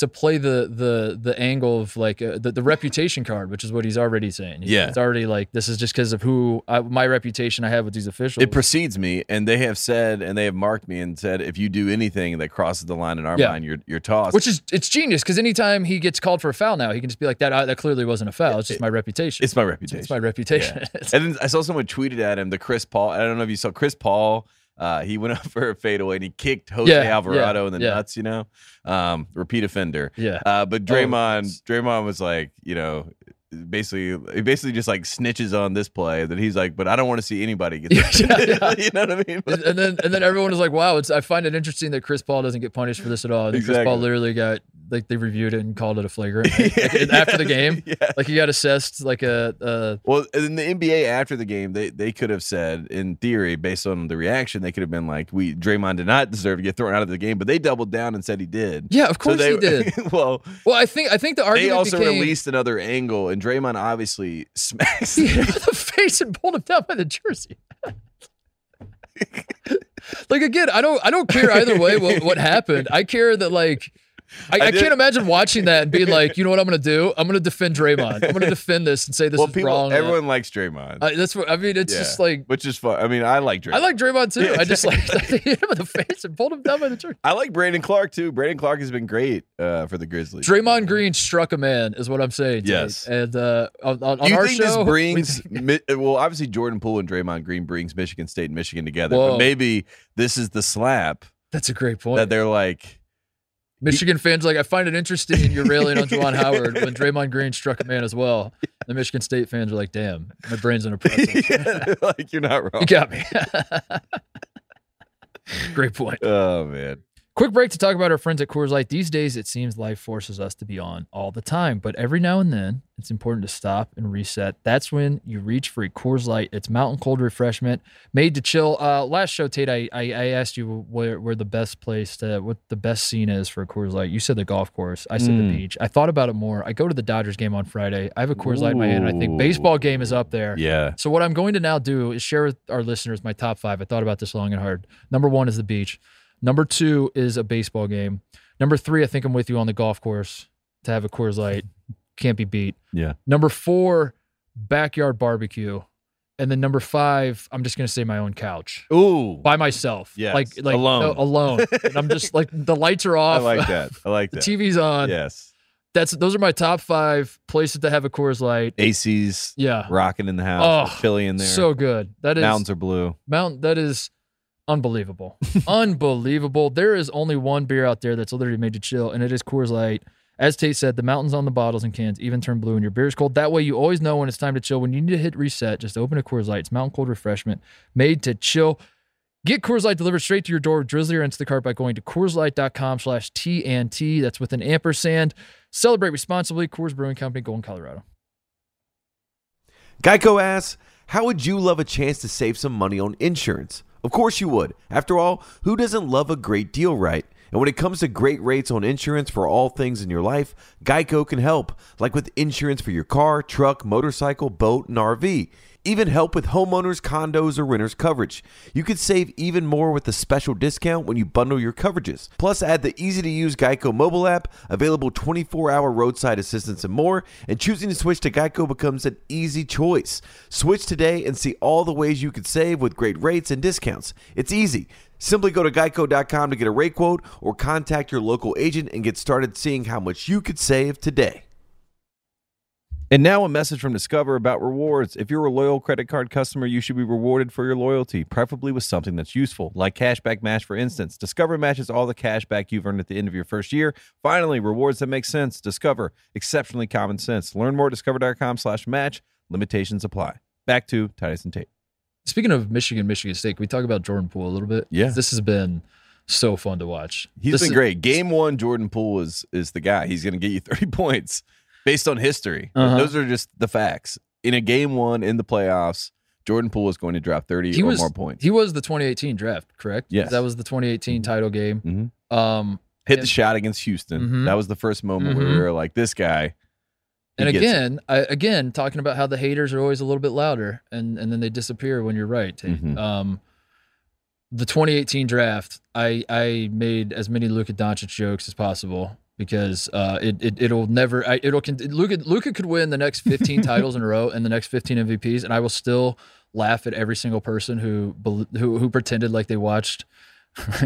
to play the the the angle of like uh, the, the reputation card, which is what he's already saying. He's- Yeah. it's already like this is just because of who I, my reputation I have with these officials. It precedes me, and they have said, and they have marked me and said, if you do anything that crosses the line in our Yeah. mind, you're you're tossed. which is it's genius because anytime he gets called for a foul now, he can just be like that. Uh, that clearly wasn't a foul. It's just my reputation. it's my reputation. It's my reputation. It's- And then I saw someone tweeted at him the Chris Paul. I don't know if you saw Chris Paul. Uh, he went up for a fadeaway and he kicked Jose Yeah, Alvarado yeah, in the yeah. nuts. You know, um, repeat offender. yeah. Uh, but Draymond, yes. Draymond was like, you know, basically, he basically just like snitches on this play that he's like, but I don't want to see anybody get. Yeah, yeah, yeah. you know what I mean? and then and then everyone was like, "Wow, it's." I find it interesting that Chris Paul doesn't get punished for this at all. And Chris Paul literally got like they reviewed it and called it a flagrant like, after the game. yeah. Like he got assessed like a, a Well, in the NBA after the game, they, they could have said, in theory, based on the reaction, they could have been like, "We Draymond did not deserve to get thrown out of the game," but they doubled down and said he did. yeah, of So course they, he did. well, Well, I think I think the argument they also became released another angle, and Draymond obviously smacks. him in the face and pulled him down by the jersey. like again, I don't I don't care either way what, what happened. I care that like I, I I, can't imagine watching that and being like, you know what I'm gonna do? I'm gonna defend Draymond. I'm gonna defend this and say this well, is people, wrong. everyone likes Draymond, I, that's what I mean. It's Yeah. just like which is fun. I mean, I like Draymond. I like Draymond too. I just like hit him in the face and pulled him down by the jersey. I like Brandon Clarke too. Brandon Clarke has been great uh, for the Grizzlies. Draymond Green struck a man, is what I'm saying. Yes. and uh, on, on, you our think show, this we brings Mi- well, obviously Jordan Poole and Draymond Green brings Michigan State and Michigan together, Whoa. but maybe this is the slap that's a great point. that they're like, Michigan fans are like I find it interesting you're railing on Juwan Howard when Draymond Green struck a man as well. The Michigan State fans are like, "Damn, my brain's in a process." yeah, like you're not wrong. You got me. Great point. Oh man, Quick break to talk about our friends at Coors Light. These days, it seems life forces us to be on all the time, but every now and then, it's important to stop and reset. That's when you reach for a Coors Light. It's mountain cold refreshment made to chill. Uh, last show, Tate, I, I, I asked you where, where the best place to, what the best scene is for a Coors Light. You said the golf course. I said Mm. the beach. I thought about it more. I go to the Dodgers game on Friday. I have a Coors Light in my hand. I think baseball game is up there. yeah, So what I'm going to now do is share with our listeners my top five. I thought about this long and hard. Number one is the beach. Number two is a baseball game. Number three, I think I'm with you on the golf course to have a Coors Light. Can't be beat. yeah. Number four, backyard barbecue. And then number five, I'm just gonna say my own couch Ooh, by myself. Yeah. like like Alone. no, alone. and I'm just like the lights are off. I like that. I like the that. TV's on. Yes, That's those are my top five places to have a Coors Light. AC's Yeah, rocking in the house. Oh, chilly in there. so good. That is Mountains are blue. Mountain that is unbelievable. unbelievable. There is only one beer out there that's literally made to chill, and it is Coors Light. As Tate said, the mountains on the bottles and cans even turn blue when your beer is cold. That way you always know when it's time to chill. When you need to hit reset, just open a Coors Light. It's mountain cold refreshment made to chill. Get Coors Light delivered straight to your door with Drizzly or Instacart by going to CoorsLight.com slash TNT. That's with an ampersand. Celebrate responsibly. Coors Brewing Company, Golden, Colorado. Geico asks, How would you love a chance to save some money on insurance? Of course you would. After all, who doesn't love a great deal, right? And when it comes to great rates on insurance for all things in your life, Geico can help, like with insurance for your car, truck, motorcycle, boat, and RV. Even help with homeowners, condos, or renters coverage. You could save even more with a special discount when you bundle your coverages. Plus, add the easy to use Geico mobile app, available 24 hour roadside assistance, and more. And choosing to switch to Geico becomes an easy choice. Switch today and see all the ways you could save with great rates and discounts. It's easy. Simply go to geico.com to get a rate quote or contact your local agent and get started seeing how much you could save today. And now a message from Discover about rewards. If you're a loyal credit card customer, you should be rewarded for your loyalty, preferably with something that's useful, like Cashback Match, for instance. Discover matches all the cash back you've earned at the end of your first year. Finally, rewards that make sense. Discover, exceptionally common sense. Learn more at discover.com slash match. Limitations apply. Back to Titus and Tate. Speaking of Michigan, Michigan State, can we talk about Jordan Poole a little bit? Yeah. This has been so fun to watch. He's This been is- great. Game one, Jordan Poole is is the guy. He's going to get you 30 points based on history. Uh-huh. Those are just the facts. In a game one in the playoffs, Jordan Poole is going to drop 30 He or was more points. he was the 2018 draft, correct? Yes. That was the 2018 title game. Mhm. Um, Hit the shot against Houston. Mhm. That was the first moment where we Mhm. were like, this guy. and again, I, again, talking about how the haters are always a little bit louder, and and then they disappear when you're right. Mhm. Um, the 2018 draft, I I made as many Luka Doncic jokes as possible because uh, it, it it'll never I, it'll Luka Luka could win the next 15 titles in a row and the next 15 MVPs, and I will still laugh at every single person who who who pretended like they watched.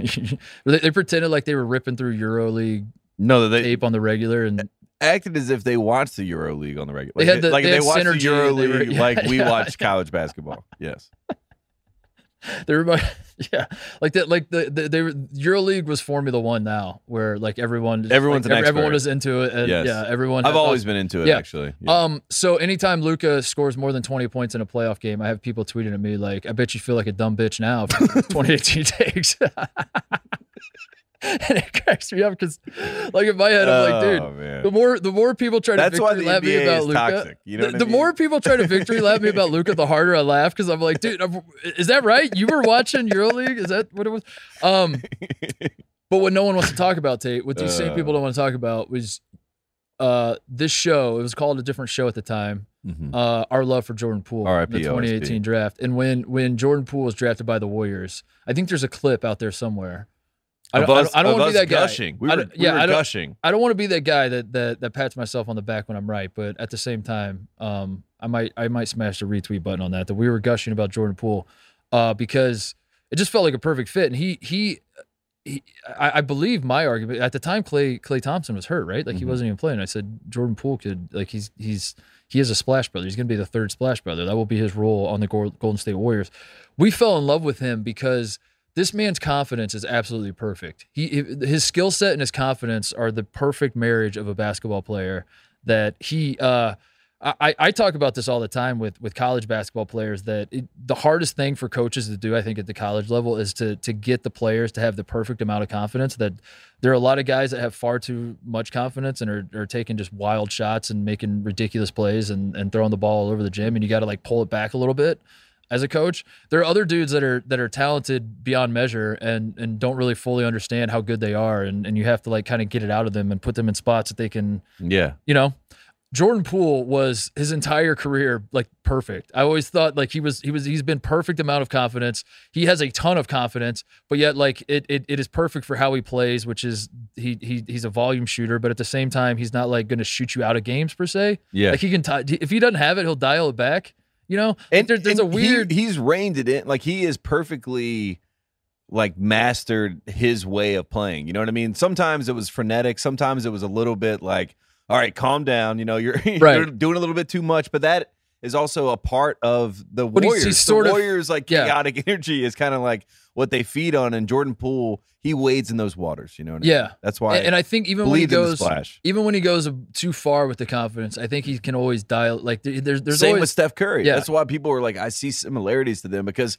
they, they pretended like they were ripping through EuroLeague No, they tape on the regular, and acted as if they watched the Euro League on the regular. They Like, had the- like they they, watched synergy, the Euro League yeah, like we yeah, watched college basketball. Yes. They remind, yeah, like that, like the, the they were EuroLeague was Formula One now, where like everyone, Everyone's like, every- everyone is into it, and Yes. yeah, everyone. I've has- always been into it, yeah. actually. Yeah. Um, so anytime Luka scores more than twenty points in a playoff game, I have people tweeting at me like, "I bet you feel like a dumb bitch now." for 2018 takes. and it cracks me up because, like in my head, I'm like, dude, Oh, the more the more people try to That's victory lap me about Luka, you know the, the more people try to victory lap me about Luka, the harder I laugh because I'm like, dude, I'm- is that right? You were watching EuroLeague? Is that what it was? Um, but what no one wants to talk about, Tate, what these same Uh. people don't want to talk about was uh this show. It was called a different show at the time. Mhm. Uh, our love for Jordan Poole, R.I.P. the 2018 OSP. draft, and when when Jordan Poole was drafted by the Warriors, I think there's a clip out there somewhere. I don't, us- I don't want to be that guy. gushing. We were, we yeah, were I gushing. I don't want to be that guy that, that that pats myself on the back when I'm right, but at the same time, um, I might I might smash the retweet button on that. That we were gushing about Jordan Poole, uh, because it just felt like a perfect fit, and he he. he I, I believe my argument at the time. Klay Klay Thompson was hurt, right? Like he Mhm. wasn't even playing. I said Jordan Poole could like he's he's he is a splash brother. He's going to be the third splash brother. That will be his role on the Golden State Warriors. We fell in love with him because this man's confidence is absolutely perfect. He his skill set and his confidence are the perfect marriage of a basketball player. That he, uh, I, I talk about this all the time with with college basketball players. That it, the hardest thing for coaches to do, I think, at the college level, is to to get the players to have the perfect amount of confidence. That there are a lot of guys that have far too much confidence and are, are taking just wild shots and making ridiculous plays and, and throwing the ball all over the gym. And you got to like pull it back a little bit as a coach. There are other dudes that are that are talented beyond measure and and don't really fully understand how good they are. And and you have to like kind of get it out of them and put them in spots that they can, Yeah. you know. Jordan Poole was his entire career like perfect. I always thought like he was he was he's been perfect amount of confidence. He has a ton of confidence, but yet like it it, it is perfect for how he plays, which is he he he's a volume shooter, but at the same time he's not like going to shoot you out of games per se. Yeah. Like he can t- if he doesn't have it, he'll dial it back. You know, and there, there's and a weird He, he's reined it in. Like he is perfectly like mastered his way of playing. You know what I mean? Sometimes it was frenetic. Sometimes it was a little bit like, all right, calm down. You know, you're, you're doing a little bit too much. But that is also a part of the But Warriors. he's sort the of- Warriors like yeah. chaotic energy is kind of like what they feed on. And Jordan Poole, he wades in those waters. You know what I mean? Yeah. That's why. and, and I think even when he believed in the goes even when he goes too far with the confidence, I think he can always dial like there- there's there's Same always with Steph Curry. Yeah. That's why people are like, I see similarities to them because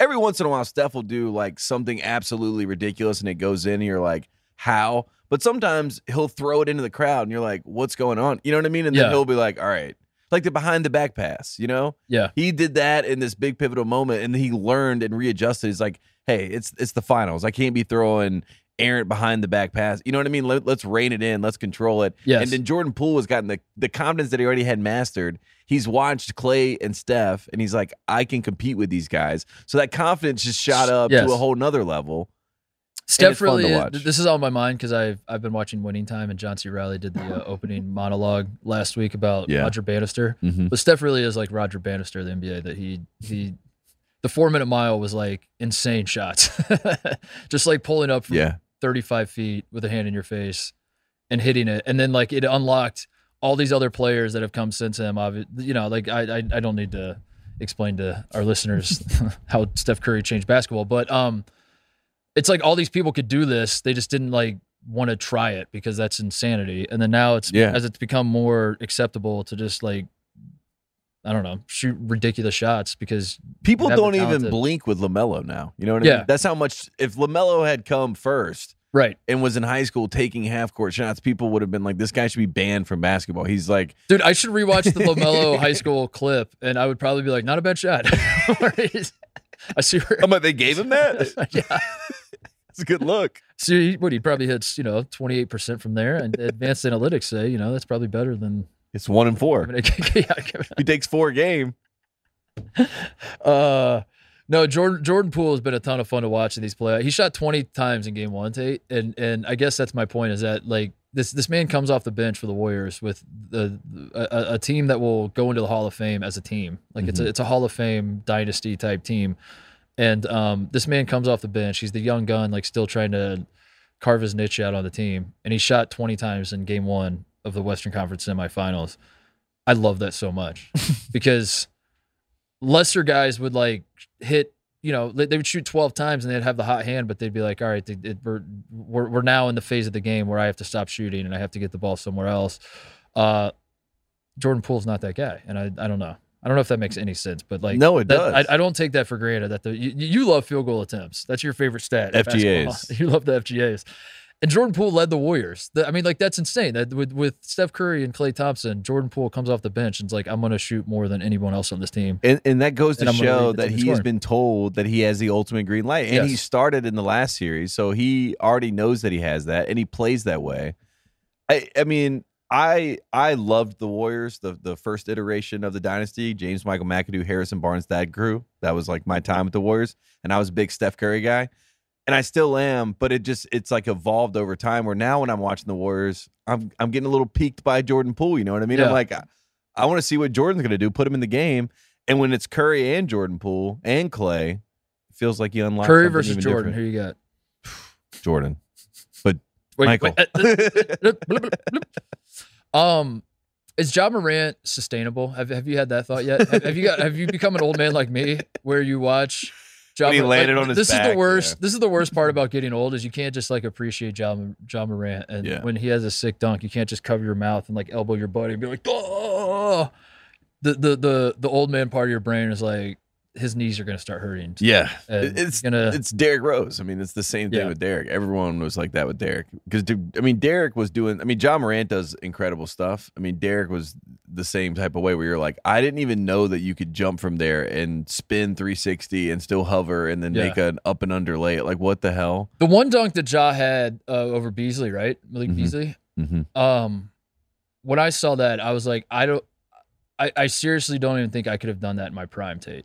every once in a while, Steph will do like something absolutely ridiculous and it goes in, and you're like, how? But sometimes he'll throw it into the crowd, and you're like, what's going on? You know what I mean? And Yeah. then he'll be like, all right, like the behind the back pass, you know? yeah. He did that in this big pivotal moment, and he learned and readjusted. He's like, hey, it's it's the finals. I can't be throwing errant behind the back pass. You know what I mean? Let, let's rein it in. Let's control it. Yes. And then Jordan Poole has gotten the, the confidence that he already had mastered. He's watched Klay and Steph, and he's like, I can compete with these guys. So that confidence just shot up Yes. to a whole nother level. Steph really is- watch. this is on my mind because I've I've been watching Winning Time and John C. Reilly did the uh, opening monologue last week about Yeah. Roger Bannister. Mm-hmm. But Steph really is like Roger Bannister of the NBA. That he he the four minute mile was like insane shots, just like pulling up from Yeah. 35 feet with a hand in your face and hitting it. And then like it unlocked all these other players that have come since him. You know, like I, I, I don't need to explain to our listeners how Steph Curry changed basketball, but, um, it's like all these people could do this. They just didn't like want to try it because that's insanity. And then now it's, Yeah. as it's become more acceptable to just like, I don't know, shoot ridiculous shots because People don't even blink with LaMelo now. You know what I Yeah. mean? That's how much, if LaMelo had come first, right. and was in high school taking half court shots, people would have been like, "This guy should be banned from basketball." He's like, Dude, I should rewatch the LaMelo high school clip, and I would probably be like, "Not a bad shot." I see where. "I'm like, they gave him that. yeah. It's a good look." See, what he probably hits, you know, twenty eight percent from there, and advanced analytics say, you know, that's probably better than. It's one and four. Yeah, He takes four a game. uh, no, Jordan Jordan Poole has been a ton of fun to watch in these playoffs. He shot twenty times in game one, Tate, and and I guess that's my point is that like this this man comes off the bench for the Warriors with the a, a team that will go into the Hall of Fame as a team. Like it's a it's a Hall of Fame dynasty type team, and um, this man comes off the bench. He's the young gun, like still trying to carve his niche out on the team, and he shot twenty times in game one of the Western Conference semifinals. I love that so much because lesser guys would like hit you know they they would shoot 12 times and they'd have the hot hand but they'd be like all right it, it- we're, we're we're now in the phase of the game where I have to stop shooting and I have to get the ball somewhere else uh Jordan Poole's not that guy and I I don't know I don't know if that makes any sense, but like No, it that- does. I, I don't take that for granted. That the you, you love field goal attempts. That's your favorite stat. FGAs. You love the FGAs. And Jordan Poole led the Warriors. The- I mean, like that's insane. That with with Steph Curry and Klay Thompson, Jordan Poole comes off the bench and's like, I'm going to shoot more than anyone else on this team. And, and that goes to show that he has been told that he has the ultimate green light. And he started in the last series, so he already knows that he has that and he plays that way. I I mean, I I loved the Warriors, the the first iteration of the dynasty, James Michael McAdoo, Harrison Barnes, that grew. That was like my time with the Warriors. And I was a big Steph Curry guy. And I still am, but it just it's like evolved over time where now when I'm watching the Warriors, I'm I'm getting a little piqued by Jordan Poole. You know what I mean? Yeah. I'm like, I, I want to see what Jordan's gonna do, put him in the game. And when it's Curry and Jordan Poole and Klay, it feels like you unlock Curry versus Jordan. different. Who you got? Jordan. But Wait, Michael. wait, uh, blip, blip, blip. Um, is Ja Morant sustainable? Have Have you had that thought yet? Have, have you got Have you become an old man like me, where you watch? John When he Mor- landed on his this is the worst. yeah. This is the worst part about getting old is you can't just like appreciate John Ja Morant, and Yeah. when he has a sick dunk, you can't just cover your mouth and like elbow your buddy and be like, oh. The the the the old man part of your brain is like his knees are gonna start hurting. Yeah, it's gonna- it's Derrick Rose. I mean, it's the same thing Yeah. with Derrick. Everyone was like that with Derrick because I mean, Derrick was doing. I mean, Ja Morant does incredible stuff. I mean, Derrick was the same type of way where you're like, I didn't even know that you could jump from there and spin 360 and still hover and then Yeah. make an up and under lay. Like, what the hell? The one dunk that Ja had uh, over Beasley, right? Malik Mhm. Beasley. Mm-hmm. Um, when I saw that, I was like, I don't, I, I seriously don't even think I could have done that in my prime, Tate.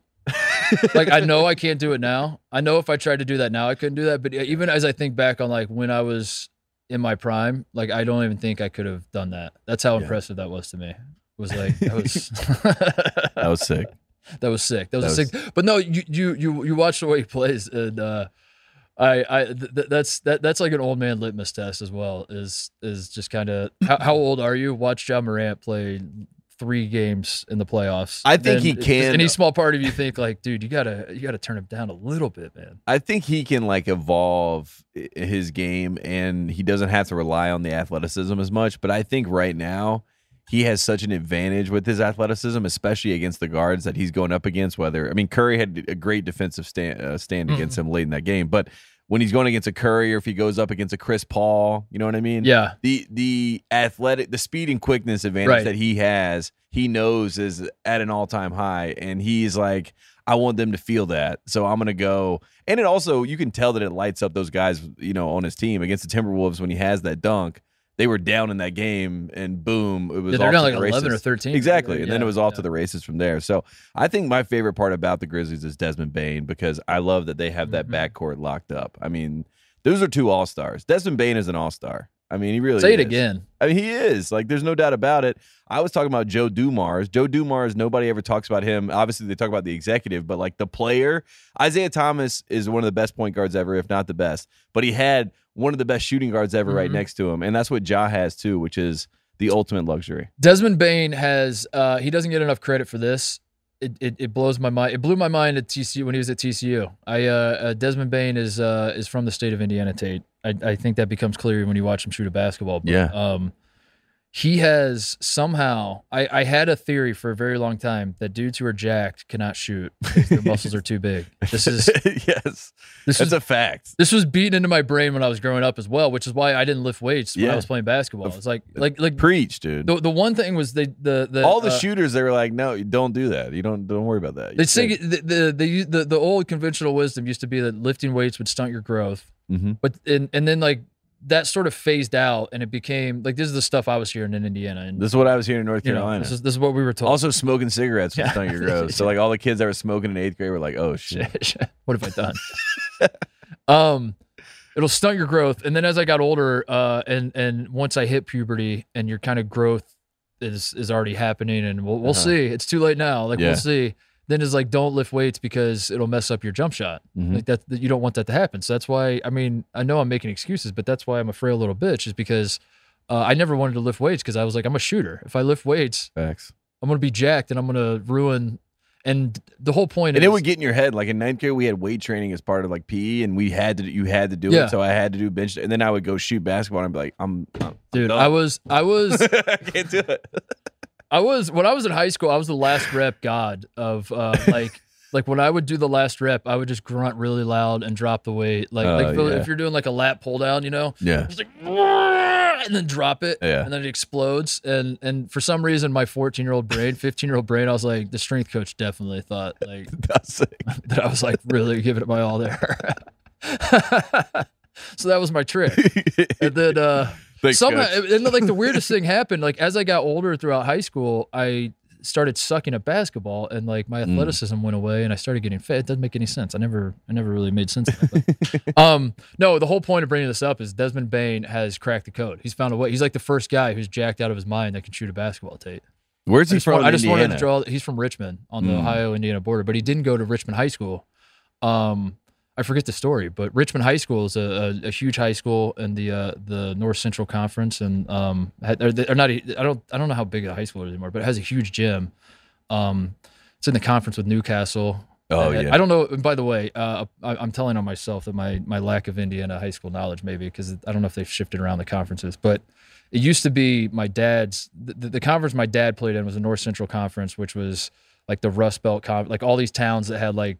Like, I know I can't do it now. I know if I tried to do that now, I couldn't do that. But even as I think back on like when I was in my prime, like I don't even think I could have done that. That's how Yeah. impressive that was to me. It was like that was That was sick. that was sick. That was, That a sick. But no, you you you you watch the way he plays, and uh, I I th- that's that that's like an old man litmus test as well. Is is just kind of how, how old are you? Watch Ja Morant play three games in the playoffs. I think he can- Any small part of you think like, dude, you gotta you gotta turn him down a little bit, man. I think he can like evolve his game and he doesn't have to rely on the athleticism as much. But I think right now he has such an advantage with his athleticism, especially against the guards that he's going up against. Whether I mean Curry had a great defensive stand uh, stand Mm-hmm. against him late in that game, but when he's going against a Curry or if he goes up against a Chris Paul, you know what I mean? Yeah, the the athletic the speed and quickness advantage Right. that he has he knows is at an all-time high and he's like i want them to feel that so i'm gonna go and it also you can tell that it lights up those guys you know on his team against the timberwolves when he has that dunk they were down in that game and boom it was Yeah, they're down like the eleven or thirteen. Exactly. And then it was off yeah. to the races from there. So I think my favorite part about the Grizzlies is Desmond Bane because I love that they have that Mhm. backcourt locked up. I mean, those are two all stars. Desmond Bane is an all star. I mean, he really Say it is. again. I mean, he is. Like, there's no doubt about it. I was talking about Joe Dumars. Joe Dumars, nobody ever talks about him. Obviously, they talk about the executive, but like the player, Isiah Thomas is one of the best point guards ever, if not the best. But he had one of the best shooting guards ever right Mhm. next to him. And that's what Ja has too, which is the ultimate luxury. Desmond Bane has uh, he doesn't get enough credit for this. It, it, it blows my mind. It blew my mind at TCU when he was at TCU. I uh, uh, Desmond Bane is uh, is from the state of Indiana. Tate. I, I think that becomes clear when you watch him shoot a basketball. But, Yeah. Um, he has somehow. I, I had a theory for a very long time that dudes who are jacked cannot shoot because their muscles are too big. This is yes, this is a fact. this was beaten into my brain when I was growing up as well, which is why I didn't lift weights when I was playing basketball. It's like like like Preach, dude. the, the one thing was the the, the All the uh, shooters, they were like, "No, don't do that. You don't. Don't worry about that." They say the the, the the the old conventional wisdom used to be that lifting weights would stunt your growth, Mhm. but and and then like that sort of phased out, and it became like this is the stuff I was hearing in Indiana, and This is what I was hearing in North you know Carolina. this is this is what we were told. also, smoking cigarettes was Yeah. stunning your growth. So, like, all the kids that were smoking in eighth grade were like, "Oh shit." what have I done? um, it'll stunt your growth, and then as I got older, uh, and and once I hit puberty, and your kind of growth is is already happening, and we'll we'll Uh-huh. see. It's too late now. Like Yeah. we'll see. Then it's like don't lift weights because it'll mess up your jump shot. Mhm. Like that, that you don't want that to happen. So that's why I mean I know I'm making excuses, but that's why I'm a frail little bitch is because uh, I never wanted to lift weights because I was like I'm a shooter. If I lift weights, Facts. I'm gonna be jacked and I'm gonna ruin. And the whole point And is it would get in your head. Like in ninth grade, we had weight training as part of like PE, and we had to you had to do Yeah. it. So I had to do bench, and then I would go shoot basketball, and I'd be like, "I'm, I'm dude. done. I was I was I can't do it." I was when I was in high school. I was the last rep god of uh, like like when I would do the last rep, I would just grunt really loud and drop the weight. Like Oh, like if- yeah. if you're doing like a lat pull down, you know, Yeah. it's like and then drop it, Yeah. and then it explodes. And and for some reason, my 14 year old brain, 15 year old brain, I was like, the strength coach definitely thought like That's that I was like really giving it my all there. so that was my trick. And then uh Thanks, somehow and like the weirdest thing happened, like as I got older throughout high school, I started sucking at basketball and like my Mm. athleticism went away and I started getting fit. It doesn't make any sense. I never I never really made sense of that. But, um no, the whole point of bringing this up is Desmond Bane has cracked the code. He's found a way. He's like the first guy who's jacked out of his mind that can shoot a basketball, Tate. Where's I he just, from? want- I just wanted to draw. He's from Richmond on the Mm. Ohio Indiana border, but he didn't go to Richmond High School. Um, I forget the story, but Richmond High School is a, a, a huge high school in the uh, the North Central Conference, and um, or not. I don't I don't know how big a high school is anymore, but it has a huge gym. Um, it's in the conference with New Castle. Oh, And yeah. I don't know. and By the way, uh, I, I'm telling on myself that my my lack of Indiana high school knowledge, maybe because I don't know if they've shifted around the conferences, but it used to be my dad's the, the conference my dad played in was the North Central Conference, which was like the Rust Belt like all these towns that had like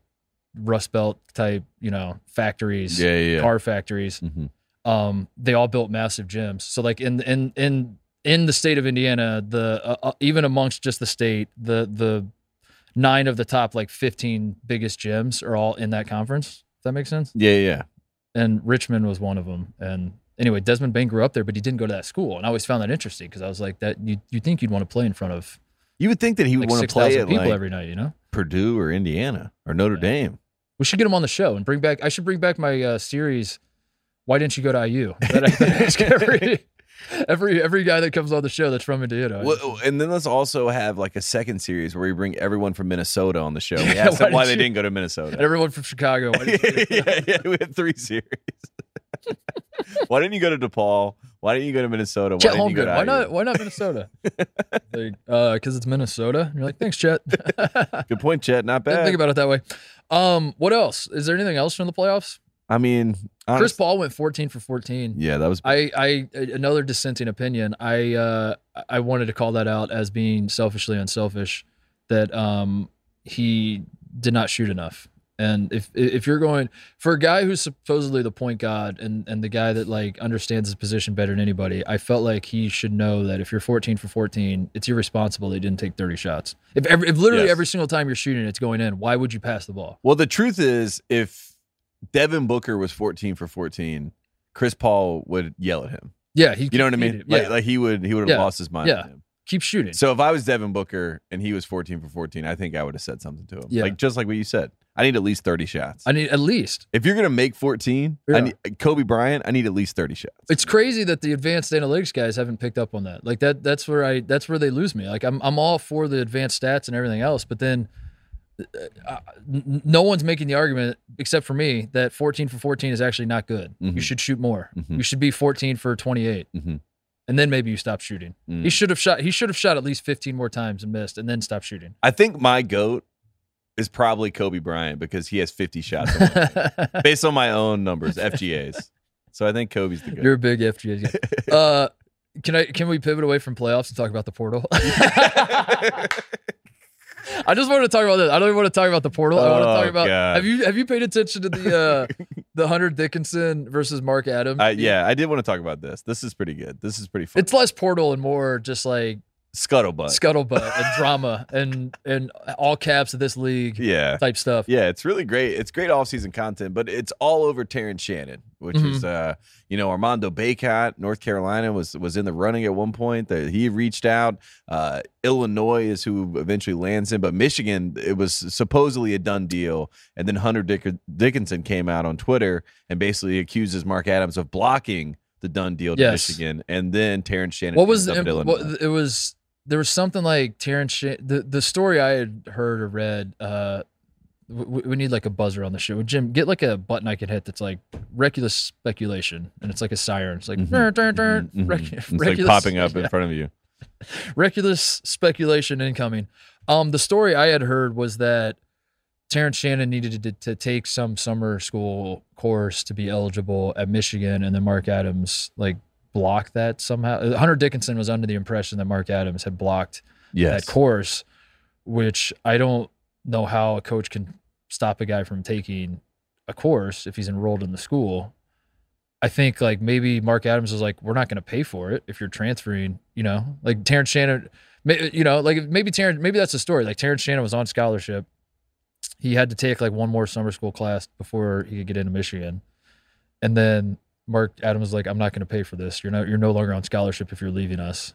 Rust Belt type, you know, factories, Yeah, yeah, car factories. Mhm. Um, they all built massive gyms. So like in in in in the state of Indiana, the uh, uh, even amongst just the state, the the nine of the top like 15 biggest gyms are all in that conference. Does that make sense? Yeah, yeah. and Richmond was one of them. And anyway, Desmond Bane grew up there, but he didn't go to that school, and I always found that interesting because I was like, that you you think you'd want to play in front of You would think that he would like want to play at people like every night, you know? Purdue or Indiana or Notre Dame. We should get him on the show and bring back. I should bring back my uh, series. Why didn't you go to IU? That I, that I ask every, every every guy that comes on the show that's from Indiana. Well, and then let's also have like a second series where we bring everyone from Minnesota on the show. We Yeah, ask them why why did they you- didn't go to and Minnesota. everyone from Chicago. Why yeah, yeah, we have three series. Why didn't you go to DePaul? Why didn't you go to Minnesota? Why Chet didn't you go Holmgren. to Why IU? not? Why not Minnesota? like, uh, because it's Minnesota. And you're like, thanks, Chet. Good point, Chet. Not Didn't bad. think about it that way. Um, what else? Is there anything else from the playoffs? I mean, Chris honest- Paul went 14 for 14. Yeah, that was. I, I another dissenting opinion. I uh, I wanted to call that out as being selfishly unselfish. That um, he did not shoot enough. And if if you're going for a guy who's supposedly the point guard and and the guy that like understands his position better than anybody, I felt like he should know that if you're 14 for 14, it's irresponsible they didn't take 30 shots. If every, if literally Yes. every single time you're shooting, it's going in, why would you pass the ball? Well, the truth is, if Devin Booker was 14 for 14, Chris Paul would yell at him. Yeah, he You know what I mean? competed. Yeah, Like, like he would he would have Yeah. lost his mind. Yeah. Keep shooting. So if I was Devin Booker and he was 14 for 14, I think I would have said something to him. Yeah. Like just like what you said. I need at least 30 shots. I need at least. if you're gonna make 14, Yeah. I need, Kobe Bryant, I need at least 30 shots. It's crazy that the advanced analytics guys haven't picked up on that. Like that that's where I that's where they lose me. Like I'm I'm all for the advanced stats and everything else, but then uh, no one's making the argument except for me that 14 for 14 is actually not good. You Mhm. should shoot more. Mhm. You should be 14 for 28. Mhm. And then maybe you stop shooting. Mm. He should have shot he should have shot at least 15 more times and missed and then stop shooting. I think my goat is probably Kobe Bryant because he has 50 shots based on my own numbers, FGAs. So I think Kobe's the goat. You're a big FGA. Uh can I can we pivot away from playoffs and talk about the portal? I just wanted to talk about this. I don't even want to talk about the portal. I want to Oh, talk about God. have you have you paid attention to the uh the Hunter Dickinson versus Mark Adams? I, yeah, I did want to talk about this. This is pretty good. This is pretty fun. It's less portal and more just like scuttlebutt. scuttlebutt and drama and and all caps of this league yeah. type stuff. Yeah, it's really great. It's great off-season content, but it's all over Terrence Shannon, which Mhm. is uh, you know, Armando Bacot, North Carolina was was in the running at one point. That he reached out. Uh, Illinois is who eventually lands him, but Michigan, it was supposedly a done deal. And then Hunter Dick- Dickinson came out on Twitter and basically accuses Mark Adams of blocking the done deal to Yes. Michigan. And then Terrence Shannon. What was the, at what, Illinois. it was there was something like Terrence Shan- the the story I had heard or read uh we, we need like a buzzer on the show. Jim, get like a button I can hit that's like reckless speculation, and it's like a siren. It's like Mhm, "Dur, dur, dur," mhm, mhm. rec- It's like reckless- popping up in front of you. reckless speculation incoming. Um, the story I had heard was that Terrence Shannon needed to, to take some summer school course to be eligible at Michigan, and then Mark Adams like blocked that somehow. Uh, Hunter Dickinson was under the impression that Mark Adams had blocked Yes. that course, which I don't know how a coach can stop a guy from taking a course if he's enrolled in the school. I think like maybe Mark Adams was like, we're not going to pay for it if you're transferring, you know, like Terrence Shannon, you know, like maybe Terrence, maybe that's the story. Like Terrence Shannon was on scholarship. He had to take like one more summer school class before he could get into Michigan. And then Mark Adams was like, I'm not going to pay for this. You're no, you're no longer on scholarship if you're leaving us.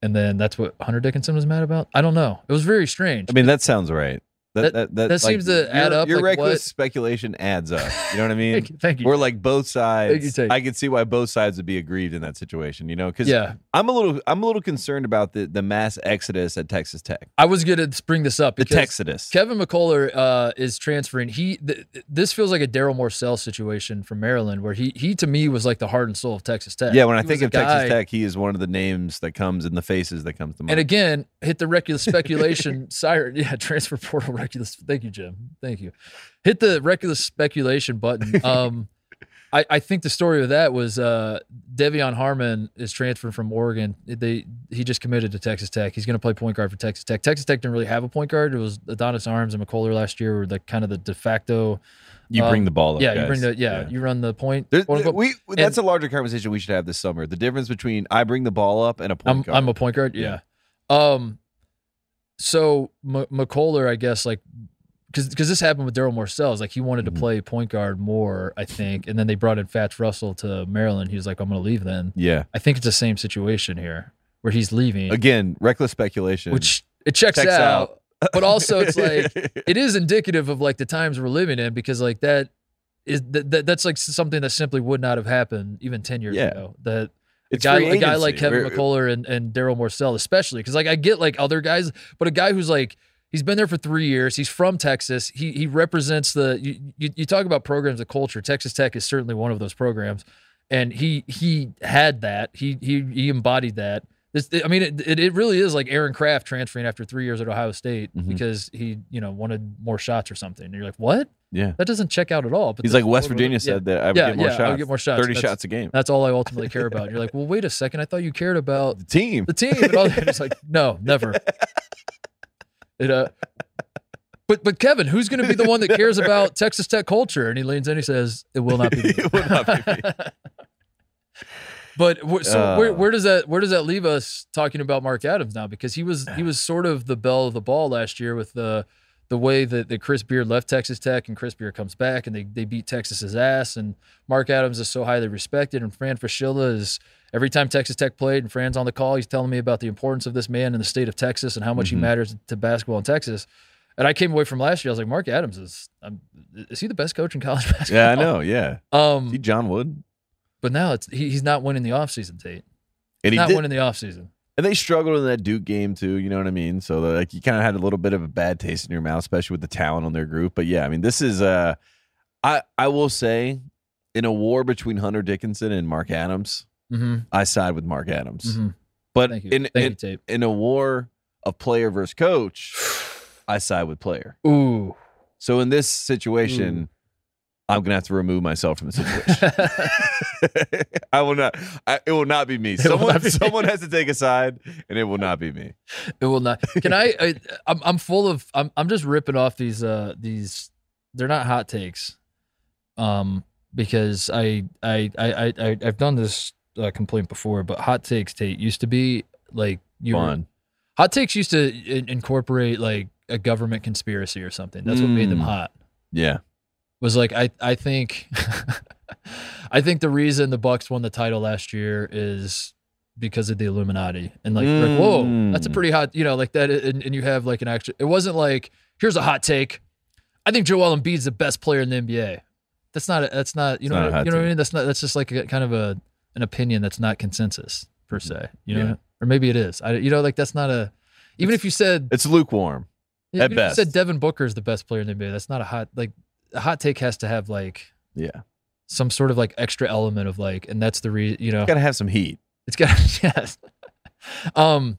And then that's what Hunter Dickinson was mad about. I don't know. It was very strange. I mean, that sounds right. That- That that, that like, seems to add your- up, Your like, reckless what- speculation adds up. You know what I mean? thank you. We're like both sides. I can see why both sides would be aggrieved in that situation. You know, because yeah, I'm a little I'm a little concerned about the the mass exodus at Texas Tech. I was going to bring this up The Texodus. Kevin McCullar uh, is transferring. He th- this feels like a Darryl Morsell situation from Maryland, where he he to me was like the heart and soul of Texas Tech. yeah, when I He think of guy- Texas Tech, he is one of the names that comes in the faces that comes to mind. And again, hit the reckless speculation siren. Yeah, transfer portal reckless. Thank you, Jim. Thank you. Hit the reckless speculation button. Um, I, I think the story of that was uh, Devion Harmon is transferring from Oregon. They he just committed to Texas Tech. He's going to play point guard for Texas Tech. Texas Tech didn't really have a point guard. It was Adonis Arms and McCullar last year were the kind of the de facto. you bring um, the ball up. yeah, you bring the yeah, you run the point. There- we that's a larger conversation we should have this summer. The difference between I bring the ball up and a point I'm guard. I'm a point guard. Yeah. Um. So M- McCullar, I guess, like, because because this happened with Darryl Morsell, is like he wanted Mhm. to play point guard more, I think, and then they brought in Fatts Russell to Maryland. He was like, I'm going to leave then. yeah. I think it's the same situation here where he's leaving, Again, reckless speculation. which it checks, Checks out, out. but also it's like it is indicative of like the times we're living in because like that is that, that that's like something that simply would not have happened even 10 years Yeah. ago that a it's guy, a guy like. Kevin We're- McCullar and, and Darryl Morsell, especially because like I get like other guys, but a guy who's like he's been there for three years. He's from Texas. He he represents the you, you, you talk about programs of culture. Texas Tech is certainly one of those programs, and he he had that. He he he embodied that. This, I mean, it, it, really is like Aaron Craft transferring after three years at Ohio State Mhm. because he, you know, wanted more shots or something. And you're like, what? Yeah. That doesn't check out at all. But He's like West Virginia yeah. said that I would Yeah, get more yeah, I shots. would get more shots. 30 That's- shots a game. That's all I ultimately care about. You're like, well, wait a second. I thought you cared about The team. the team. And all that. It's like, no, never. It uh but but Kevin, who's going to be the one that cares about Texas Tech culture? And he leans in, he says, "It will not be." me." It will not be me. but so where, Uh. where does that where does that leave us talking about Mark Adams now? Because he was he was sort of the belle of the ball last year with the the way that, that Chris Beard left Texas Tech and Chris Beard comes back and they they beat Texas's ass and Mark Adams is so highly respected and Fran Fraschilla is every time Texas Tech played and Fran's on the call he's telling me about the importance of this man in the state of Texas and how much Mhm. he matters to basketball in Texas. And I came away from last year. I was like, Mark Adams is um, is he the best coach in college basketball? Yeah, I know. Yeah. Um, John Wood. but now it's he, he's not winning the offseason, Tate. And he not did, winning the offseason. And they struggled in that Duke game too. You know what I mean? So like you kind of had a little bit of a bad taste in your mouth, especially with the talent on their group. But yeah, I mean, this is uh, I I will say, in a war between Hunter Dickinson and Mark Adams, Mm-hmm. I side with Mark Adams. Mm-hmm. But in in, you, in a war of player versus coach, I side with player. Ooh. So in this situation, I'm gonna have to remove myself from the situation. I will not. I, it will not be me. will Someone, be me. someone has to take a side, and it will not be me. it will not. Can I? I I'm, I'm full of. I'm. I'm just ripping off these. Uh. These. They're not hot takes. Um. Because I. I. I. I. I've done this uh, complaint before, but hot takes Tate used to be like you. Were, hot takes used to in- incorporate like a government conspiracy or something. That's what made them Mm. hot. Yeah. Was like I I think I think the reason the Bucks won the title last year is because of the Illuminati and like, like whoa that's a Mm. pretty hot you know like that and, and you have like an actual it wasn't like here's a hot take I think Joel Embiid's the best player in the NBA that's not a, that's not you It's know not what, you know what I mean that's not that's just like a kind of a an opinion that's not consensus per se you know Yeah. or maybe it is I you know like that's not a even if you said It's lukewarm. yeah, at you said. Devin Booker is the best player in the NBA that's not a hot like a hot take has to have like Yeah. some sort of like extra element of like, and that's the reason, you know, it's Got to have some heat. it's got, to yes. um,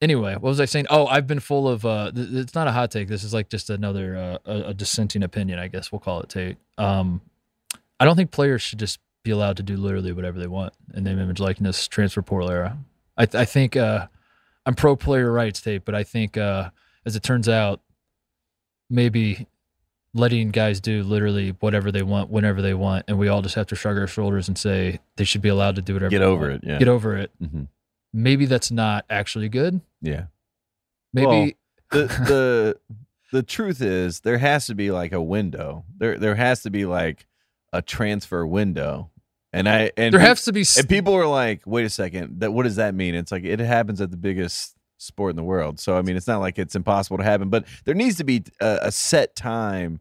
anyway, what was I saying? Oh, I've been full of, uh, th- it's not a hot take. This is like just another, uh, a, a dissenting opinion, I guess we'll call it Tate. Um, I don't think players should just be allowed to do literally whatever they want in name, image, likeness, transfer portal era. I, th- I think, uh, I'm pro player rights tape, but I think uh, as it turns out, maybe letting guys do literally whatever they want whenever they want, and we all just have to shrug our shoulders and say they should be allowed to do whatever. Get over it. Yeah. Get over it. hmm Maybe that's not actually good. Yeah. Maybe the the the truth is there has to be like a window. There there has to be like a transfer window. And I and there has to be. s- and people are like, wait a second, that what does that mean? It's like it happens at the biggest sport in the world. So I mean, it's not like it's impossible to happen, but there needs to be a, a set time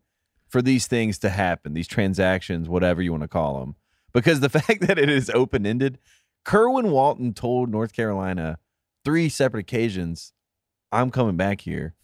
for these things to happen, these transactions, whatever you want to call them. Because the fact that it is open ended, Kerwin Walton told North Carolina three separate occasions, I'm coming back here.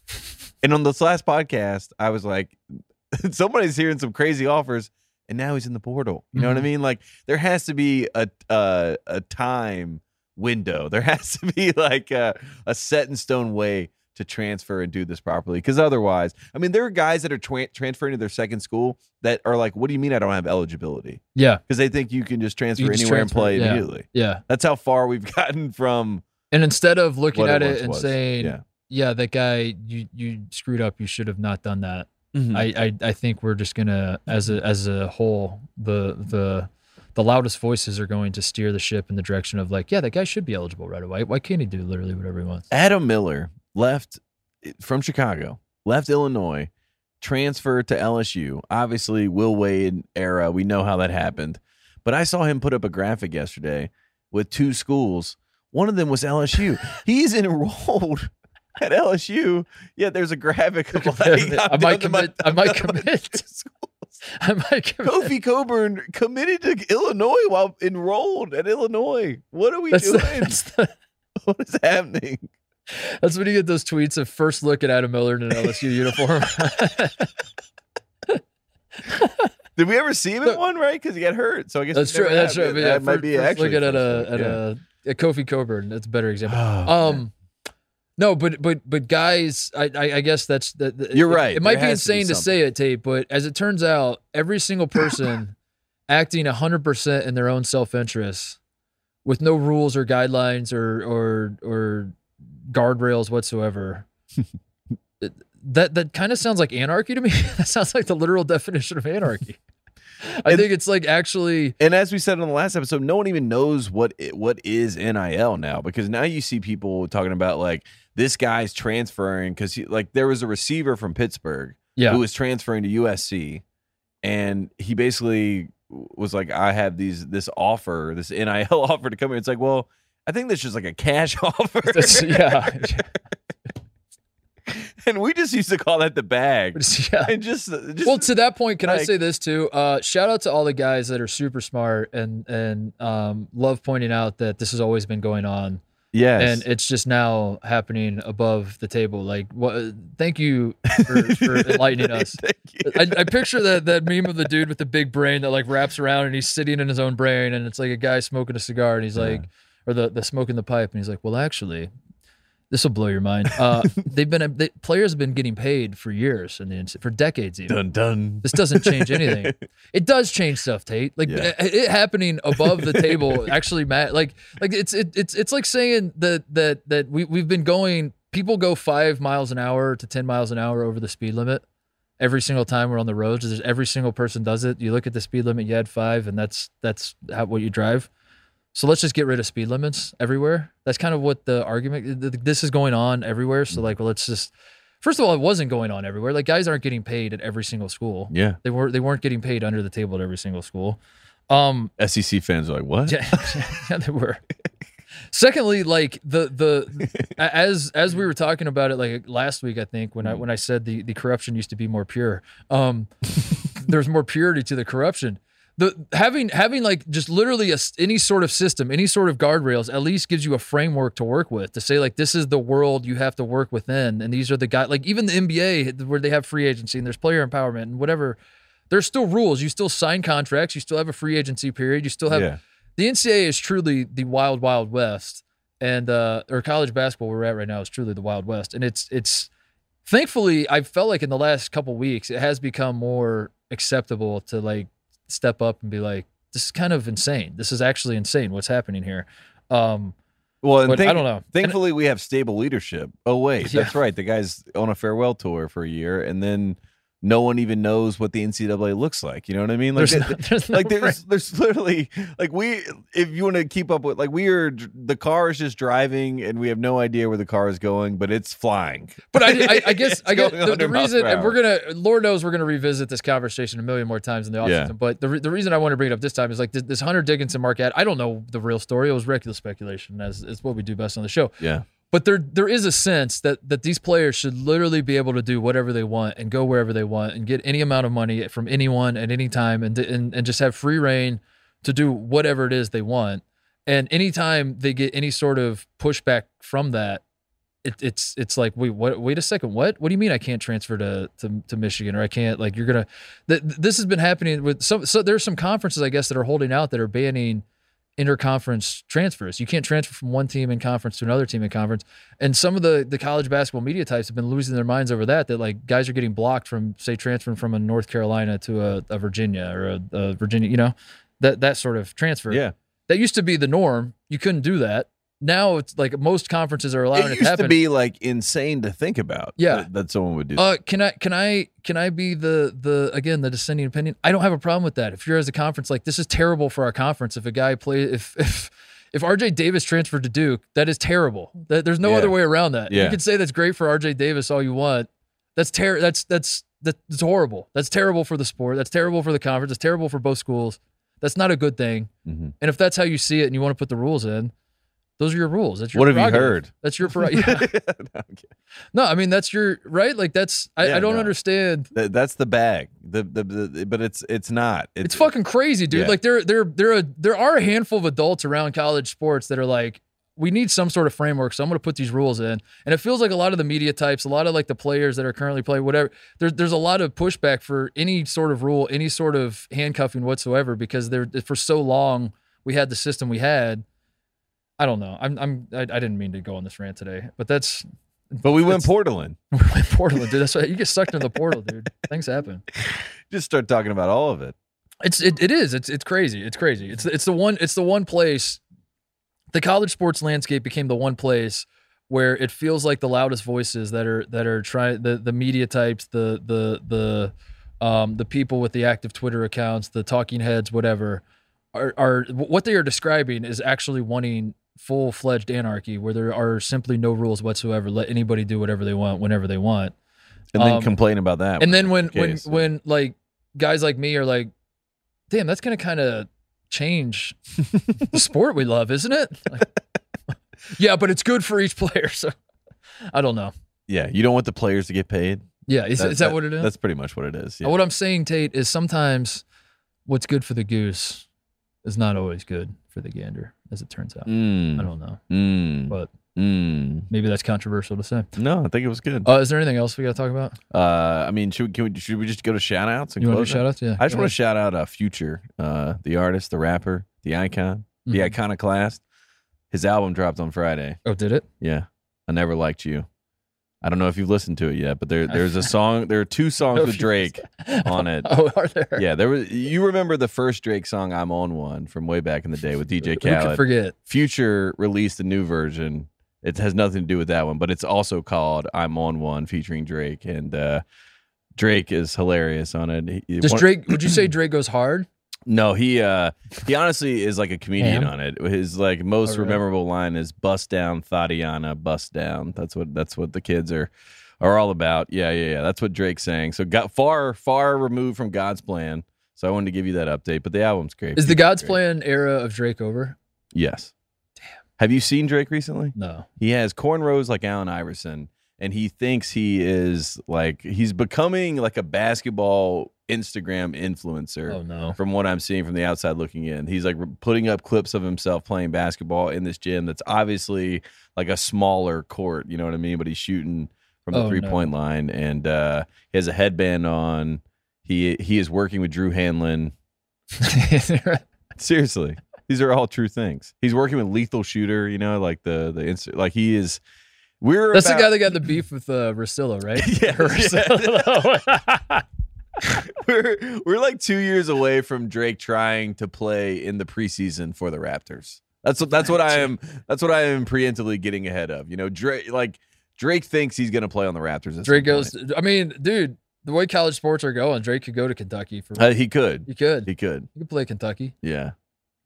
And on this last podcast, I was like, somebody's hearing some crazy offers, and now he's in the portal. You know what I Mhm. mean? Like there has to be a a, a time window. There has to be like a, a set in stone way to transfer and do this properly. Because otherwise, I mean, there are guys that are tra- transferring to their second school that are like, "What do you mean I don't have eligibility?" yeah, Because they think you can just transfer just anywhere transfer, and play yeah. immediately. yeah. That's how far we've gotten from And instead of looking at it it, and was. saying, yeah. "Yeah, that guy, you you screwed up. You should have not done that." Mhm. I, I I think we're just gonna, as a as a whole, the the the loudest voices are going to steer the ship in the direction of like, yeah, that guy should be eligible right away. Why can't he do literally whatever he wants? Adam Miller left from Chicago, left Illinois, transferred to LSU. Obviously, Will Wade era. We know how that happened. But I saw him put up a graphic yesterday with two schools. One of them was LSU. He's enrolled at LSU. Yet there's a graphic of like I might commit- I might commit. I might Kofi Cockburn committed to Illinois while enrolled at Illinois. What are we that's, doing? the, the, what is happening? that's when you get those tweets of first look at Adam Miller in an LSU uniform. Did we ever see him in one? Right, because he got hurt. So I guess that's true. That's true. But That yeah, might be first actually looking at first uh, a at uh, yeah. a, Kofi Cockburn. That's a better example. Oh, um, man. No, but but but guys, I I, I guess that's the, the- You're right. It, might be has to be insane to, say it, Tate, but as it turns out, every single person acting hundred percent in their own self interest, with no rules or guidelines or or or guardrails whatsoever. that that kind of sounds like anarchy to me. that sounds like the literal definition of anarchy. I And- think it's like actually And as we said on the last episode, no one even knows what it, what is NIL now because now you see people talking about like this guy's transferring because like there was a receiver from Pittsburgh yeah. who was transferring to USC, and he basically was like, "I have these this offer, this NIL offer to come here." It's like, well, I think that's just like a cash offer. That's- yeah. and we just used to call that the bag. yeah. And just, just well to that point can i say this too uh shout out to all the guys that are super smart and and um love pointing out that this has always been going on yes, and it's just now happening above the table. Like what thank you for, for enlightening us. I, I picture that that meme of the dude with the big brain that like wraps around and he's sitting in his own brain and it's like a guy smoking a cigar and he's like or the the smoking the pipe and he's like well actually this will blow your mind uh they've been they, players have been getting paid for years and for decades even dun dun. this doesn't change anything. It does change stuff, Tate. Like Yeah. it, it happening above the table actually, Matt. Like like it's it, it's it's like saying that that that we we've been going. People go five miles an hour to ten miles an hour over the speed limit every single time we're on the roads. There's every single person does it. You look at the speed limit, you had five, and that's that's how what you drive. So let's just get rid of speed limits everywhere. That's kind of what the argument. th- th- This is going on everywhere. So like, well, let's just. First of all, it wasn't going on everywhere. Like guys aren't getting paid at every single school. Yeah, They weren't they weren't getting paid under the table at every single school. Um SEC fans are like, what? yeah, yeah they were. Secondly, like the the as as we were talking about it like last week, I think when I when I said the the corruption used to be more pure. Um there's more purity to the corruption. The having having like just literally a, any sort of system, any sort of guardrails, at least gives you a framework to work with. To say like this is the world you have to work within, and these are the guys. Like even the NBA where they have free agency and there's player empowerment and whatever. There's still rules. You still sign contracts. You still have a free agency period. You still have yeah. the NCAA is truly the wild, wild west, and uh, or college basketball where we're at right now is truly the wild west, and it's it's. Thankfully, I felt like in the last couple weeks it has become more acceptable to like step up and be like, this is kind of insane. This is actually insane. What's happening here? Um, Well, and But I don't know. And- Thankfully, we have stable leadership. Oh wait, Yeah. that's right. The guy's on a farewell tour for a year, and then no one even knows what the NCAA looks like. You know what I mean? Like, There's no- there's no like there's there's literally like we if you want to keep up with like we are the car is just driving and we have no idea where the car is going, but it's flying. But I, I, I guess I guess the, the reason, and we're gonna, Lord knows, we're gonna revisit this conversation a million more times in the offseason. Yeah. But the, the reason I want to bring it up this time is like this, this Hunter Dickinson Marquette. I don't know the real story. It was regular speculation, as it's what we do best on the show. Yeah. But there there is a sense that that these players should literally be able to do whatever they want and go wherever they want and get any amount of money from anyone at any time and and, and just have free reign to do whatever it is they want. And anytime they get any sort of pushback from that, it, it's it's like wait what wait a second what what do you mean I can't transfer to to, to Michigan or I can't like you're gonna th- this has been happening with some so there's some conferences I guess that are holding out that are banning interconference transfers. You can't transfer from one team in conference to another team in conference. And some of the the college basketball media types have been losing their minds over that. That like guys are getting blocked from say transferring from a North Carolina to a, a Virginia or a, a Virginia. You know that that sort of transfer. Yeah. that used to be the norm. You couldn't do that. Now it's like most conferences are allowing it, It to happen. to be like insane to think about. Yeah. that, that someone would do. Uh, can I can I can I be the the again the dissenting opinion? I don't have a problem with that. If you're as a conference like this is terrible for our conference. If a guy play if if if RJ Davis transferred to Duke, that is terrible. That, there's no Yeah. other way around that. Yeah. You can say that's great for RJ Davis all you want. That's ter- that's that's that's horrible. That's terrible for the sport. That's terrible for the conference. It's terrible for both schools. That's not a good thing. Mhm. And if that's how you see it and you want to put the rules in, those are your rules. That's your What have you heard? That's your prerogative. Yeah. No. No, I mean that's your right. Like that's I, Yeah, I don't no. understand. That- that's the bag. The, the the but it's it's not. It's fucking crazy, dude. Yeah. Like there there there are there are a handful of adults around college sports that are like, we need some sort of framework. So I'm going to put these rules in, and it feels like a lot of the media types, a lot of like the players that are currently playing, whatever. There's there's a lot of pushback for any sort of rule, any sort of handcuffing whatsoever, because there for so long we had the system we had. I don't know. I'm I'm I, I didn't mean to go on this rant today, but that's But we went Portland. Portland, dude. That's why you get sucked into the portal, dude. Things happen. Just start talking about all of it. It's it, it is. It's it's crazy. It's crazy. It's it's the one it's the one place the college sports landscape became the one place where it feels like the loudest voices that are that are trying the the media types, the the the um the people with the active Twitter accounts, the talking heads, whatever, are are what they are describing is actually wanting full fledged anarchy where there are simply no rules whatsoever. Let anybody do whatever they want whenever they want. And then Um, complain about that. And then when when when like guys like me are like, damn, that's gonna kind of change the sport we love, isn't it? Like, yeah, but it's good for each player. So I don't know. yeah, you don't want the players to get paid. Yeah, is, is that, what it is? That's pretty much what it is. Yeah. What I'm saying, Tate, is sometimes what's good for the goose is not always good for the gander, as it turns out. Mm, I don't know, mm, but mm. maybe that's controversial to say. No, I think it was good. Uh, is there anything else we got to talk about? Uh, I mean, should we, can we should we just go to shout outs and You close shout outs? Yeah. I just want to shout out uh, Future, uh, the artist, the rapper, the icon, the Mhm. iconoclast. His album dropped on Friday. Oh, did it? Yeah, I never liked you. I don't know if you've listened to it yet, but there there's a song. There are two songs with Drake on it. Oh, are there? Yeah, there was. You remember the first Drake song, "I'm on One" from way back in the day with DJ Who could Khaled. forget? Future released a new version. It has nothing to do with that one, but it's also called "I'm on One" featuring Drake, and uh, Drake is hilarious on it. He- Does one- Drake? Would you say Drake goes hard? No, he uh he honestly is like a comedian Ham? on it. His like most Oh, really? memorable line is "Bust down, Thotiana, bust down." That's what that's what the kids are are all about. Yeah, yeah, yeah. That's what Drake's saying. So got far far removed from God's plan. So I wanted to give you that update. But the album's great. Is the God's great. Plan era of Drake over? Yes. Damn. Have you seen Drake recently? No. He has cornrows like Allen Iverson, and he thinks he is like he's becoming like a basketball Instagram influencer Oh no. from what I'm seeing from the outside looking in. He's like putting up clips of himself playing basketball in this gym that's obviously like a smaller court, you know what I mean? But he's shooting from the Oh, three point line and uh, he has a headband on. He he is working with Drew Hanlen. Seriously. These are all true things. He's working with Lethal Shooter, you know, like the the like he is we're That's the guy that got the beef with uh, Rosillo, right? Yeah, Rosillo. we're we're like two years away from Drake trying to play in the preseason for the Raptors. That's what that's what I am. That's what I am preemptively getting ahead of. You know, Drake like Drake thinks he's going to play on the Raptors. Drake goes. I mean, dude, the way college sports are going, Drake could go to Kentucky for. Uh, he could. he could. He could. He could play Kentucky. Yeah.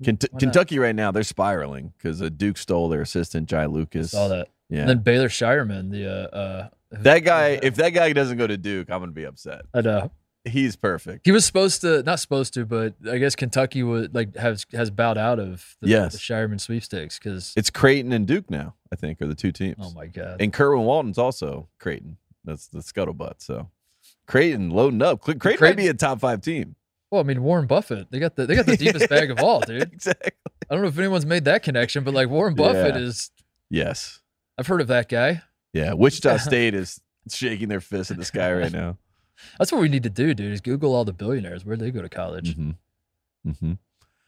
Kent- Kentucky right now they're spiraling because Duke stole their assistant Jai Lucas. Saw that. Yeah. And then Baylor Scheierman, the uh, uh that guy, if that guy doesn't go to Duke, I'm gonna be upset. I know. He's perfect. He was supposed to, not supposed to, but I guess Kentucky would like has has bowed out of the, Yes. the Scheierman sweepstakes because It's Creighton and Duke now. I think are the two teams. oh my god, And Kerwin Walton's also Creighton. That's the scuttlebutt. So Creighton loading up. Creighton, might be a top five team. well I mean Warren Buffett, they got the they got the deepest bag of all, dude. Exactly. I don't know if anyone's made that connection, but like Warren Buffett Yeah. is, Yes. I've heard of that guy. Yeah. Wichita State is shaking their fist at the sky right now. That's what we need to do, dude. Is Google all the billionaires where'd they go to college? hmm hmm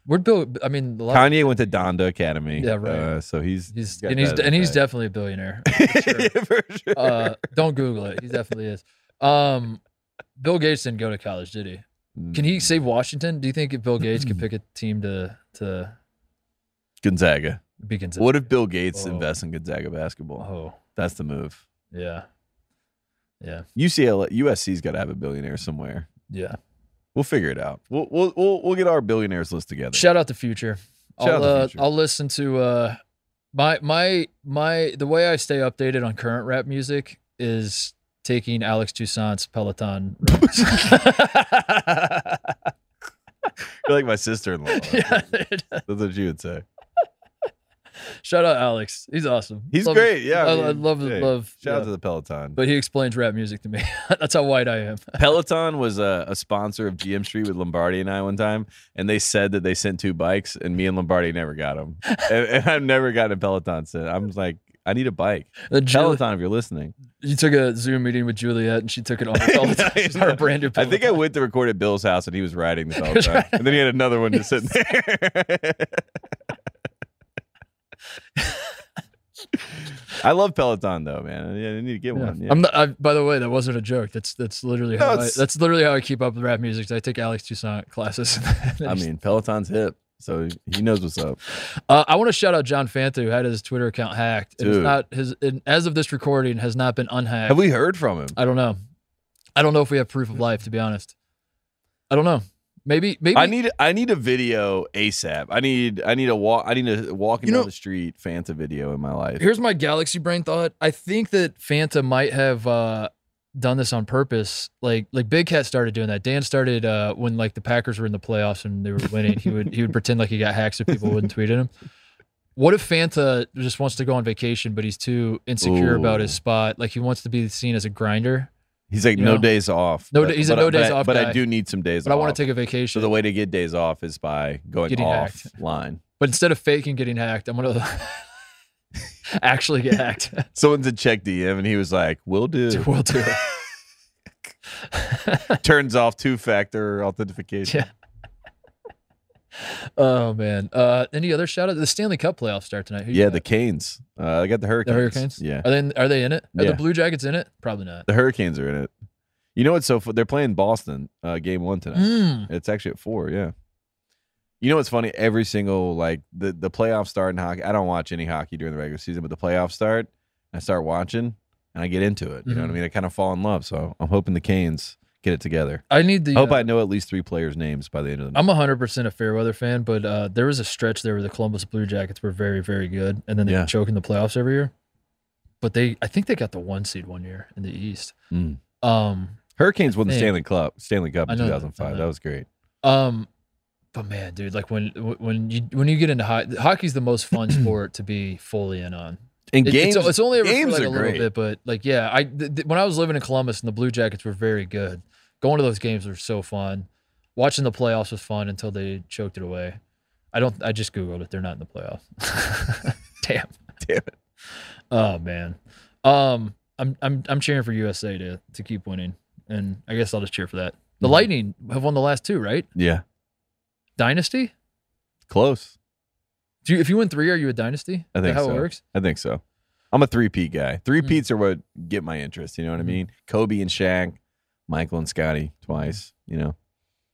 Where'd Bill? I mean. Kanye went to Donda Academy. Yeah, right. Uh, so he's he's and he's and he's definitely a billionaire. bag. sure. Yeah, for sure. uh, don't Google it. He definitely is. Um, Bill Gates didn't go to college, did he? Can he save Washington? Do you think if Bill Gates could pick a team to to Gonzaga? Be Gonzaga? What if Bill Gates Oh. invests in Gonzaga basketball? Oh, That's the move. yeah, yeah, UCLA, USC's got to have a billionaire somewhere. yeah. We'll figure it out. We'll we'll we'll, we'll get our billionaires list together. Shout out the Future. Shout I'll uh, Future. I'll listen to uh my my my the way I stay updated on current rap music is taking Alex Toussaint's Peloton. You're like my sister-in-law. yeah. That's what you would say. Shout out Alex. He's awesome. He's Love- great. Yeah, I, I love hey, love. Shout out to the Peloton. But he explains rap music to me. That's how white I am. Peloton was a, a sponsor of GM Street with Lombardi and I one time, and they said that they sent two bikes, and me and Lombardi never got them. and, and I've never gotten a Peloton since. I'm like, I need a bike. The Ju- Peloton, if you're listening. you took a Zoom meeting with Juliet, and she took it on the Peloton. She's brand new. I think I went to record at Bill's house, and he was riding the Peloton, and then he had another one just sitting there. I love Peloton though, man. Yeah, I need to get Yeah. one. Yeah. I'm not, I, by the way, that wasn't a joke. That's that's literally No, how I, that's literally how I keep up with rap music. I take Alex Toussaint classes. I mean, Peloton's hip, so he knows what's up. uh, I want to shout out John Fanta who had his Twitter account hacked. It's Dude. not his and as of this recording has not been unhacked. Have we heard from him? I don't know. I don't know if we have proof of life. To be honest, I don't know. Maybe maybe I need I need a video ASAP. I need I need a walk. I need a walking You know- down the street Fanta video in my life. Here's my galaxy brain thought. I think that Fanta might have uh, done this on purpose. Like like Big Cat started doing that. Dan started uh, when like the Packers were in the playoffs and they were winning. he would he would pretend like he got hacked so people wouldn't tweet at him. What if Fanta just wants to go on vacation, but he's too insecure about his spot? Like he wants to be seen as a grinder. He's like you no know? days off. No but- he's a but I- no days but I- off But guy. I do need some days. Off. But I want to take a vacation. So the way to get days off is by going Getting hacked. offline. but instead of faking getting hacked, I'm gonna actually get hacked. Someone's a check DM and he was like, "Will do." we'll do. Turns off two factor authentication. Yeah. Oh man. Uh, any other shout out? The Stanley Cup playoffs start tonight. Who Yeah, got? the Canes. Uh, I got the Hurricanes. The Hurricanes. Yeah, Are they in, are they in it? Are Yeah. the Blue Jackets in it? Probably not. the Hurricanes are in it. You know what's so? fu- They're playing Boston. Uh, game one tonight. Mm. It's actually at four. Yeah. You know what's funny? Every single like the the playoffs start in hockey. I don't watch any hockey during the regular season, but the playoffs start. I start watching and I get into it. You know what I Mhm. mean? I kind of fall in love. So I'm hoping the Canes get it together. I need the. I hope uh, I know at least three players' names by the end of the night. I'm 100 percent a Fairweather fan, but uh, there was a stretch there where the Columbus Blue Jackets were very very good, and then they Yeah. choke in the playoffs every year. But they, I think they got the one seed one year in the East. Mm. Um, Hurricanes won the Stanley Cup. Stanley Cup in know that, 2005. That was great. Um, but man, dude, like when when you when you get into hockey, hockey's the most fun sport to be fully in on. And It- games, it's, it's only games like a little great. bit, but like yeah, I th- th- when I was living in Columbus and the Blue Jackets were very good. Going to those games were so fun. Watching the playoffs was fun until they choked it away. I don't. I just googled it. They're not in the playoffs. Damn. Damn it. Oh man. Um, I'm I'm I'm cheering for USA to to keep winning, and I guess I'll just cheer for that. The Mhm. Lightning have won the last two, right? Yeah, Dynasty. close. Do you, if you win three, are you a dynasty? I think how so. it works. I think so. I'm a three peat guy. Three Mm. peats are what get my interest. You know what. I mean? Kobe and Shaq, Michael and Scottie twice. You know,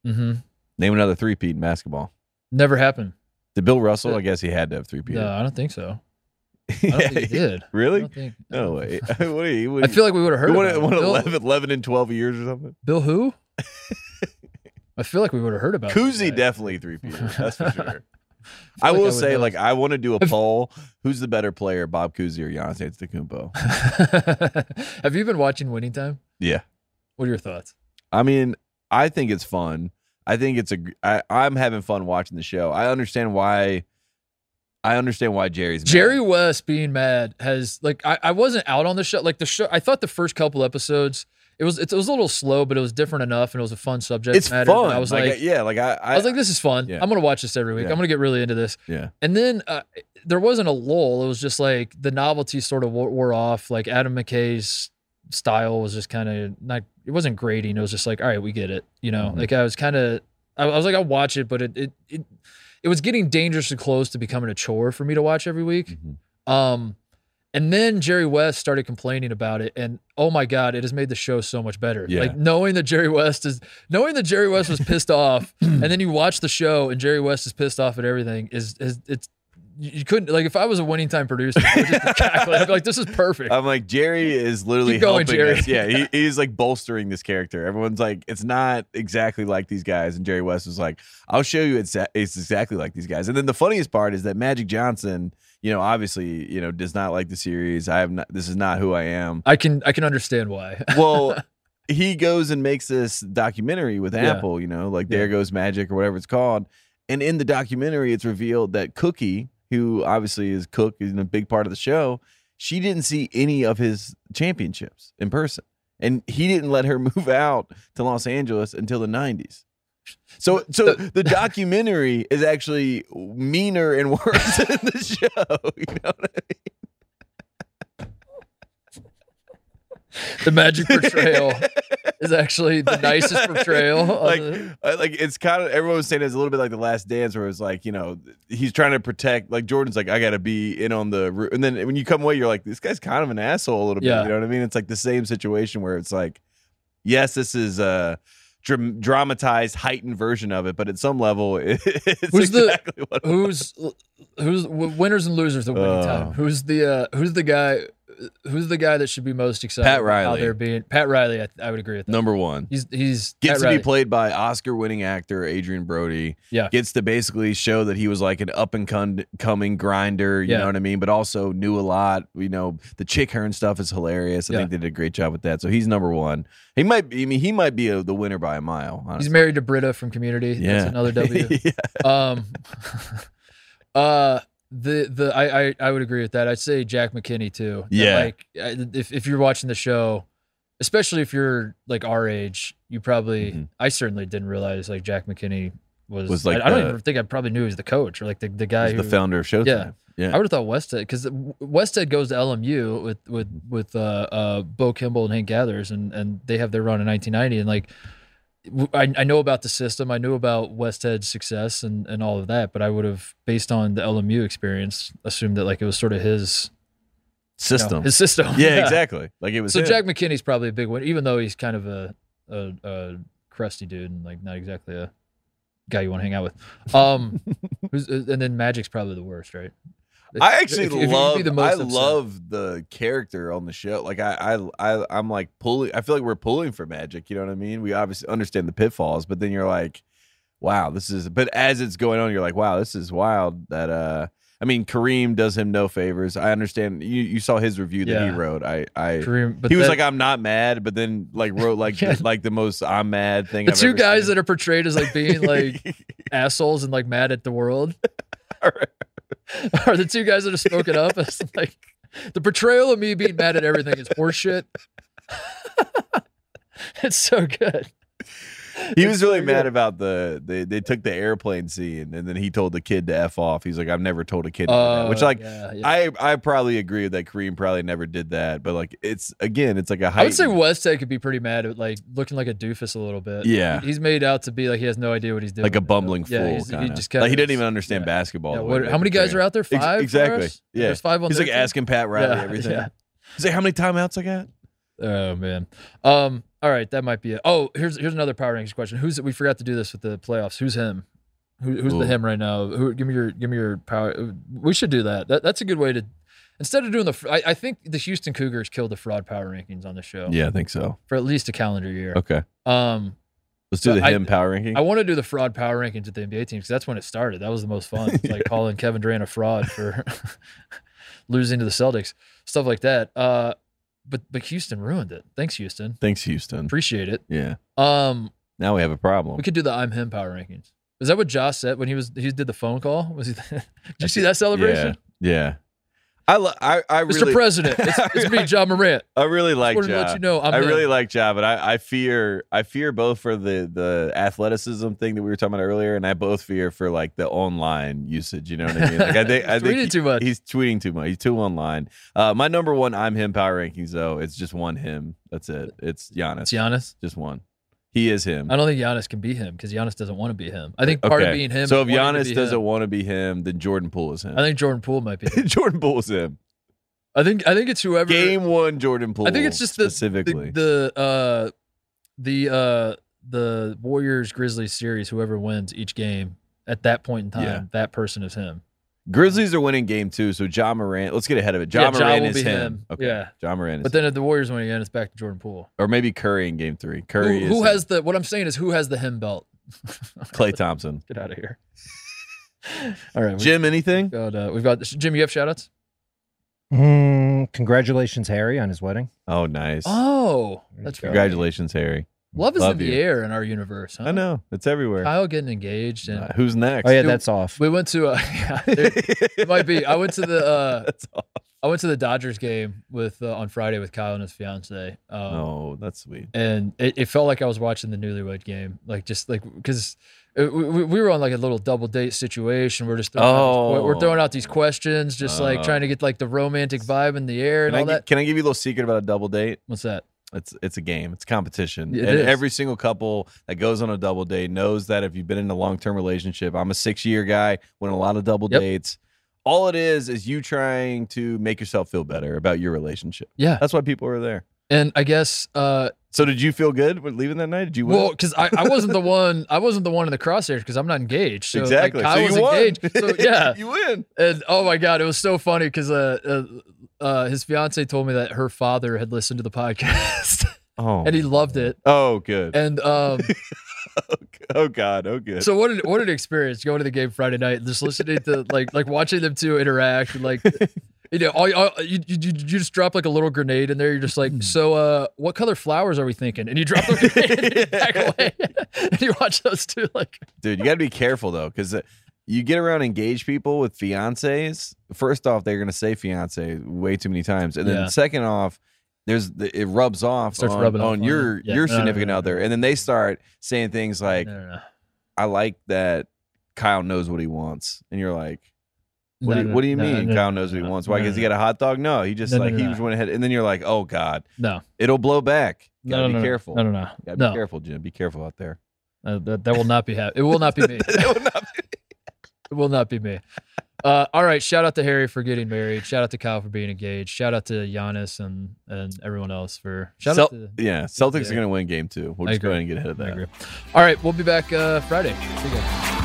Mm-hmm. name another three peat in basketball. Never happened. Did Bill Russell? I guess he had to have three Peter. No, I don't think so. I don't think he did. Really? think. No way. what you? What I feel like we would have heard what, about what, it. Bill, 11, 11 and 12 years or something? Bill who? I feel like we would have heard about Cousy definitely three Peter. That's for sure. I I feel like will I say, know like. I want to do a poll. Who's the better player, Bob Cousy or Giannis Antetokounmpo? Have you been watching Winning Time? Yeah. What are your thoughts? I mean, I think it's fun. I think it's a. I, I'm having fun watching the show. I understand why. I understand why Jerry's mad. Jerry West being mad has like I, I wasn't out on the show. Like the show, I thought the first couple episodes it was it was a little slow, but it was different enough, and it was a fun subject It's matter. fun. I was like, yeah, like I, I, I was like, this is fun. Yeah. I'm gonna watch this every week. Yeah. I'm gonna get really into this. yeah, And then uh, there wasn't a lull. It was just like the novelty sort of wore, wore off. Like Adam McKay's style was just kind of not. It wasn't grating. It was just like, all right, we get it. You know, Mhm. like I was kind of. I, I was like, I'll watch it, but it it it it was getting dangerously close to becoming a chore for me to watch every week. Mhm. Um, and then Jerry West started complaining about it, and oh my god, it has made the show so much better. Yeah. Like knowing that Jerry West is knowing that Jerry West was pissed off, and then you watch the show and Jerry West is pissed off at everything. Is is it's you couldn't like if I was a winning time producer, I would just cackling. I'd be like, this is perfect. I'm like Jerry is literally Keep going, helping Jerry. us. Yeah, he, he's like bolstering this character. Everyone's like, it's not exactly like these guys, and Jerry West was like, I'll show you it's it's exactly like these guys. And then the funniest part is that Magic Johnson, you know, obviously, you know, does not like the series. I have not. This is not who I am. I can I can understand why. Well. He goes and makes this documentary with Yeah. Apple, you know, like Yeah. There Goes Magic or whatever it's called. And in the documentary, it's revealed that Cookie, who obviously is Cook, is a big part of the show, she didn't see any of his championships in person. And he didn't let her move out to Los Angeles until the 90s. So, so the documentary is actually meaner and worse than the show. You know what I mean? the magic portrayal is actually the nicest portrayal. like, the- uh, like it's kind of everyone was saying it's a little bit like the Last Dance, where it's like you know he's trying to protect. Like Jordan's like, I got to be in on the, ro-" and then when you come away, you're like, this guy's kind of an asshole a little bit. Yeah. You know what I mean? It's like the same situation where it's like, yes, this is a dram- dramatized, heightened version of it, but at some level, it's Who's the- exactly what. it who's who's winners and losers of winning Oh. time? Who's the uh, who's the guy? Who's the guy that should be most excited? Pat about How Riley. they're being Pat Riley. I, I would agree with that. Number one. He's he's Gets to Riley. be played by Oscar-winning actor Adrien Brody. Yeah. Gets to basically show that he was like an up and con- coming grinder. You Yeah. know what I mean? But also knew a lot. You know, the Chick Hearn stuff is hilarious. I Yeah. think they did a great job with that. So he's number one. He might. Be, I mean, he might be a, the winner by a mile. He's married to Britta from Community. Yeah. That's another W. yeah. um, uh, the the I, I I would agree with that. I'd say Jack McKinney too. Yeah. like if if you're watching the show, especially if you're like our age, you probably Mhm. I certainly didn't realize like Jack McKinney was. Was like I, I don't even think I probably knew he was the coach or like the the guy who the founder of Showtime. Yeah. Yeah. I would have thought Westhead because Westhead goes to LMU with with with uh, uh, Bo Kimble and Hank Gathers, and and they have their run in 1990, and like I, I know about the system, I knew about Westhead's success and and all of that, but I would have based on the LMU experience assumed that like it was sort of his you know, System. his system. yeah, exactly. Like it was. So him. Jack McKinney's probably a big one, even though he's kind of a a, a crusty dude and like not exactly a guy you want to hang out with. Um, who's, and then Magic's probably the worst, right? I actually If- if love. the most I upset. love the character on the show. Like I, I, I, I'm like pulling. I feel like we're pulling for Magic. You know what I mean? We obviously understand the pitfalls, but then you're like, wow, this is. But as it's going on, you're like, wow, this is wild. That uh, I mean, Kareem does him no favors. I understand. You, you saw his review that he wrote. I, I. Kareem, but he was that- like, I'm not mad, but then like wrote like Yeah. like the most I'm mad thing. the I've two guys seen. that are portrayed as like being like assholes and like mad at the world are the two guys that are spoken up as like the portrayal of me being mad at everything is horseshit. it's so good. He was really mad about the they, they took the airplane scene and then he told the kid to f off. He's like, I've never told a kid to that. Which Oh, like yeah, yeah. I I probably agree with that. Kareem probably never did that, but like it's again, it's like a I would say heightened- Westhead could be pretty mad at like looking like a doofus a little bit. Yeah. He's made out to be like he has no idea what he's doing. like a bumbling Yeah, fool. he's- he just like he didn't even understand yeah. basketball. Yeah, what- how many guys are out there? Ex- Five. for exactly. Yeah. There's five on He's like team? asking Pat Riley Yeah, everything. yeah. He's like, how many timeouts I got? Oh man. Um. All right, that might be it. Oh, here's here's another power rankings question. Who's we forgot to do this with the playoffs? Who's him? Who, who's Ooh. the him right now? Who, give me your give me your power. We should do that. that that's a good way to. Instead of doing the, I, I think the Houston Cougars killed the fraud power rankings on the show Yeah, I think so. for at least a calendar year. Okay. Um, Let's do the I- him power ranking. I want to do the fraud power rankings at the NBA teams because that's when it started. That was the most fun. It's like calling Kevin Durant a fraud for losing to the Celtics, stuff like that. Uh, but but Houston ruined it. Thanks, Houston. Thanks, Houston. Appreciate it. Yeah. Um, Now we have a problem. we could do the I'm him power rankings. Is that what Josh said when he was he did the phone call? Was he? did you see that celebration, Yeah. Yeah. I, li- I, I Mr. really, President? It's, it's me, John Morant. I really like Wanted to Ja. let you know I him. really like Ja, but I, I fear I fear both for the the athleticism thing that we were talking about earlier, and I both fear for like the online usage. You know what I mean? Like I think I He's think tweeting he- too much. He's tweeting too much. He's too online. Uh, my number one I'm him power rankings though. It's just one him. That's it. It's Giannis. It's Giannis. Just one. He is him. I don't think Giannis can be him because Giannis doesn't want to be him. I think part okay. of being him. So if Giannis doesn't him. want to be him, then Jordan Poole is him. I think Jordan Poole might be. Him. Jordan Poole is him. I think I think it's whoever. Game one, Jordan Poole. I think it's just the specifically. the the uh the uh the Warriors Grizzlies series. Whoever wins each game at that point in time, Yeah. that person is him. Grizzlies are winning game two, so John Moran. Let's get ahead of it. John Yeah, Ja Morant will is be him. him. Okay. Yeah. John Moran is But then if the Warriors win again, it's back to Jordan Poole. or maybe Curry in game three. Curry is who him. has the? What I'm saying is, who has the him belt? Klay Thompson. Get out of here. All right, Jim, anything? We've got, uh, we've got Jim. You have shoutouts? Mm, congratulations, Harry, on his wedding. Oh, nice. Oh, that's go. fair. Congratulations, Harry. Love is Love in the you. air in our universe. Huh? I know it's everywhere. Kyle getting engaged, and Uh, who's next? Oh yeah, Dude, that's off. we went to. Uh, yeah, there- it might be. I went to the. Uh, That's all. I went to the Dodgers game with uh, on Friday with Kyle and his fiance. Um, Oh, that's sweet. and it, it felt like I was watching the newlywed game, like just like because we, we we were on like a little double date situation. We're just throwing out these, we're throwing out these questions, just like Oh. trying to get like the romantic vibe in the air Can and I, all gi- that. can I give you a little secret about a double date? What's that? It's it's a game. It's competition. It and is. every single couple that goes on a double date knows that if you've been in a long term relationship, I'm a six year guy, went a lot of double Yep. dates. All it is is you trying to make yourself feel better about your relationship. Yeah, That's why people are there. and I guess uh, So did you feel good with leaving that night? Did you win? well, because I, I wasn't the one I wasn't the one in the crosshairs because I'm not engaged. So exactly. like, so was you won. engaged. So yeah, you win. And oh my god, it was so funny because uh, uh, uh, his fiance told me that her father had listened to the podcast Oh. and he loved it. oh, good. And um, oh God. Oh, good. so what an what an experience going to the game Friday night, and just listening to like like watching them two interact and like. You know, all, all, you, you, you just drop like a little grenade in there. You're just like, so, uh, what color flowers are we thinking? And you drop the grenade and back away, and you watch those two like, dude you got to be careful though because you get around engaged people with fiancés first off they're going to say fiance way too many times and then Yeah. second off there's the, it rubs off Starts on, off on on your. Yeah. your No, significant no, no. other and then they start saying things like i like that kyle knows what he wants and you're like what, No, do, you, no, what do you no, mean kyle knows what he wants why because he got a hot dog no he just like he just went ahead and then you're like oh god No, it'll blow back gotta no, be careful No, no, no, gotta no. be careful jim be careful out there Uh, that, that will not be happening. It will not be me. It will not be- It will not be me. Uh, all right. Shout out to Harry for getting married. Shout out to Kyle for being engaged. Shout out to Giannis and and everyone else for. Shout out to. yeah celtics Yeah. are going to win game two we'll I just go ahead and get ahead of that agree. All right. We'll be back uh, Friday. See you guys.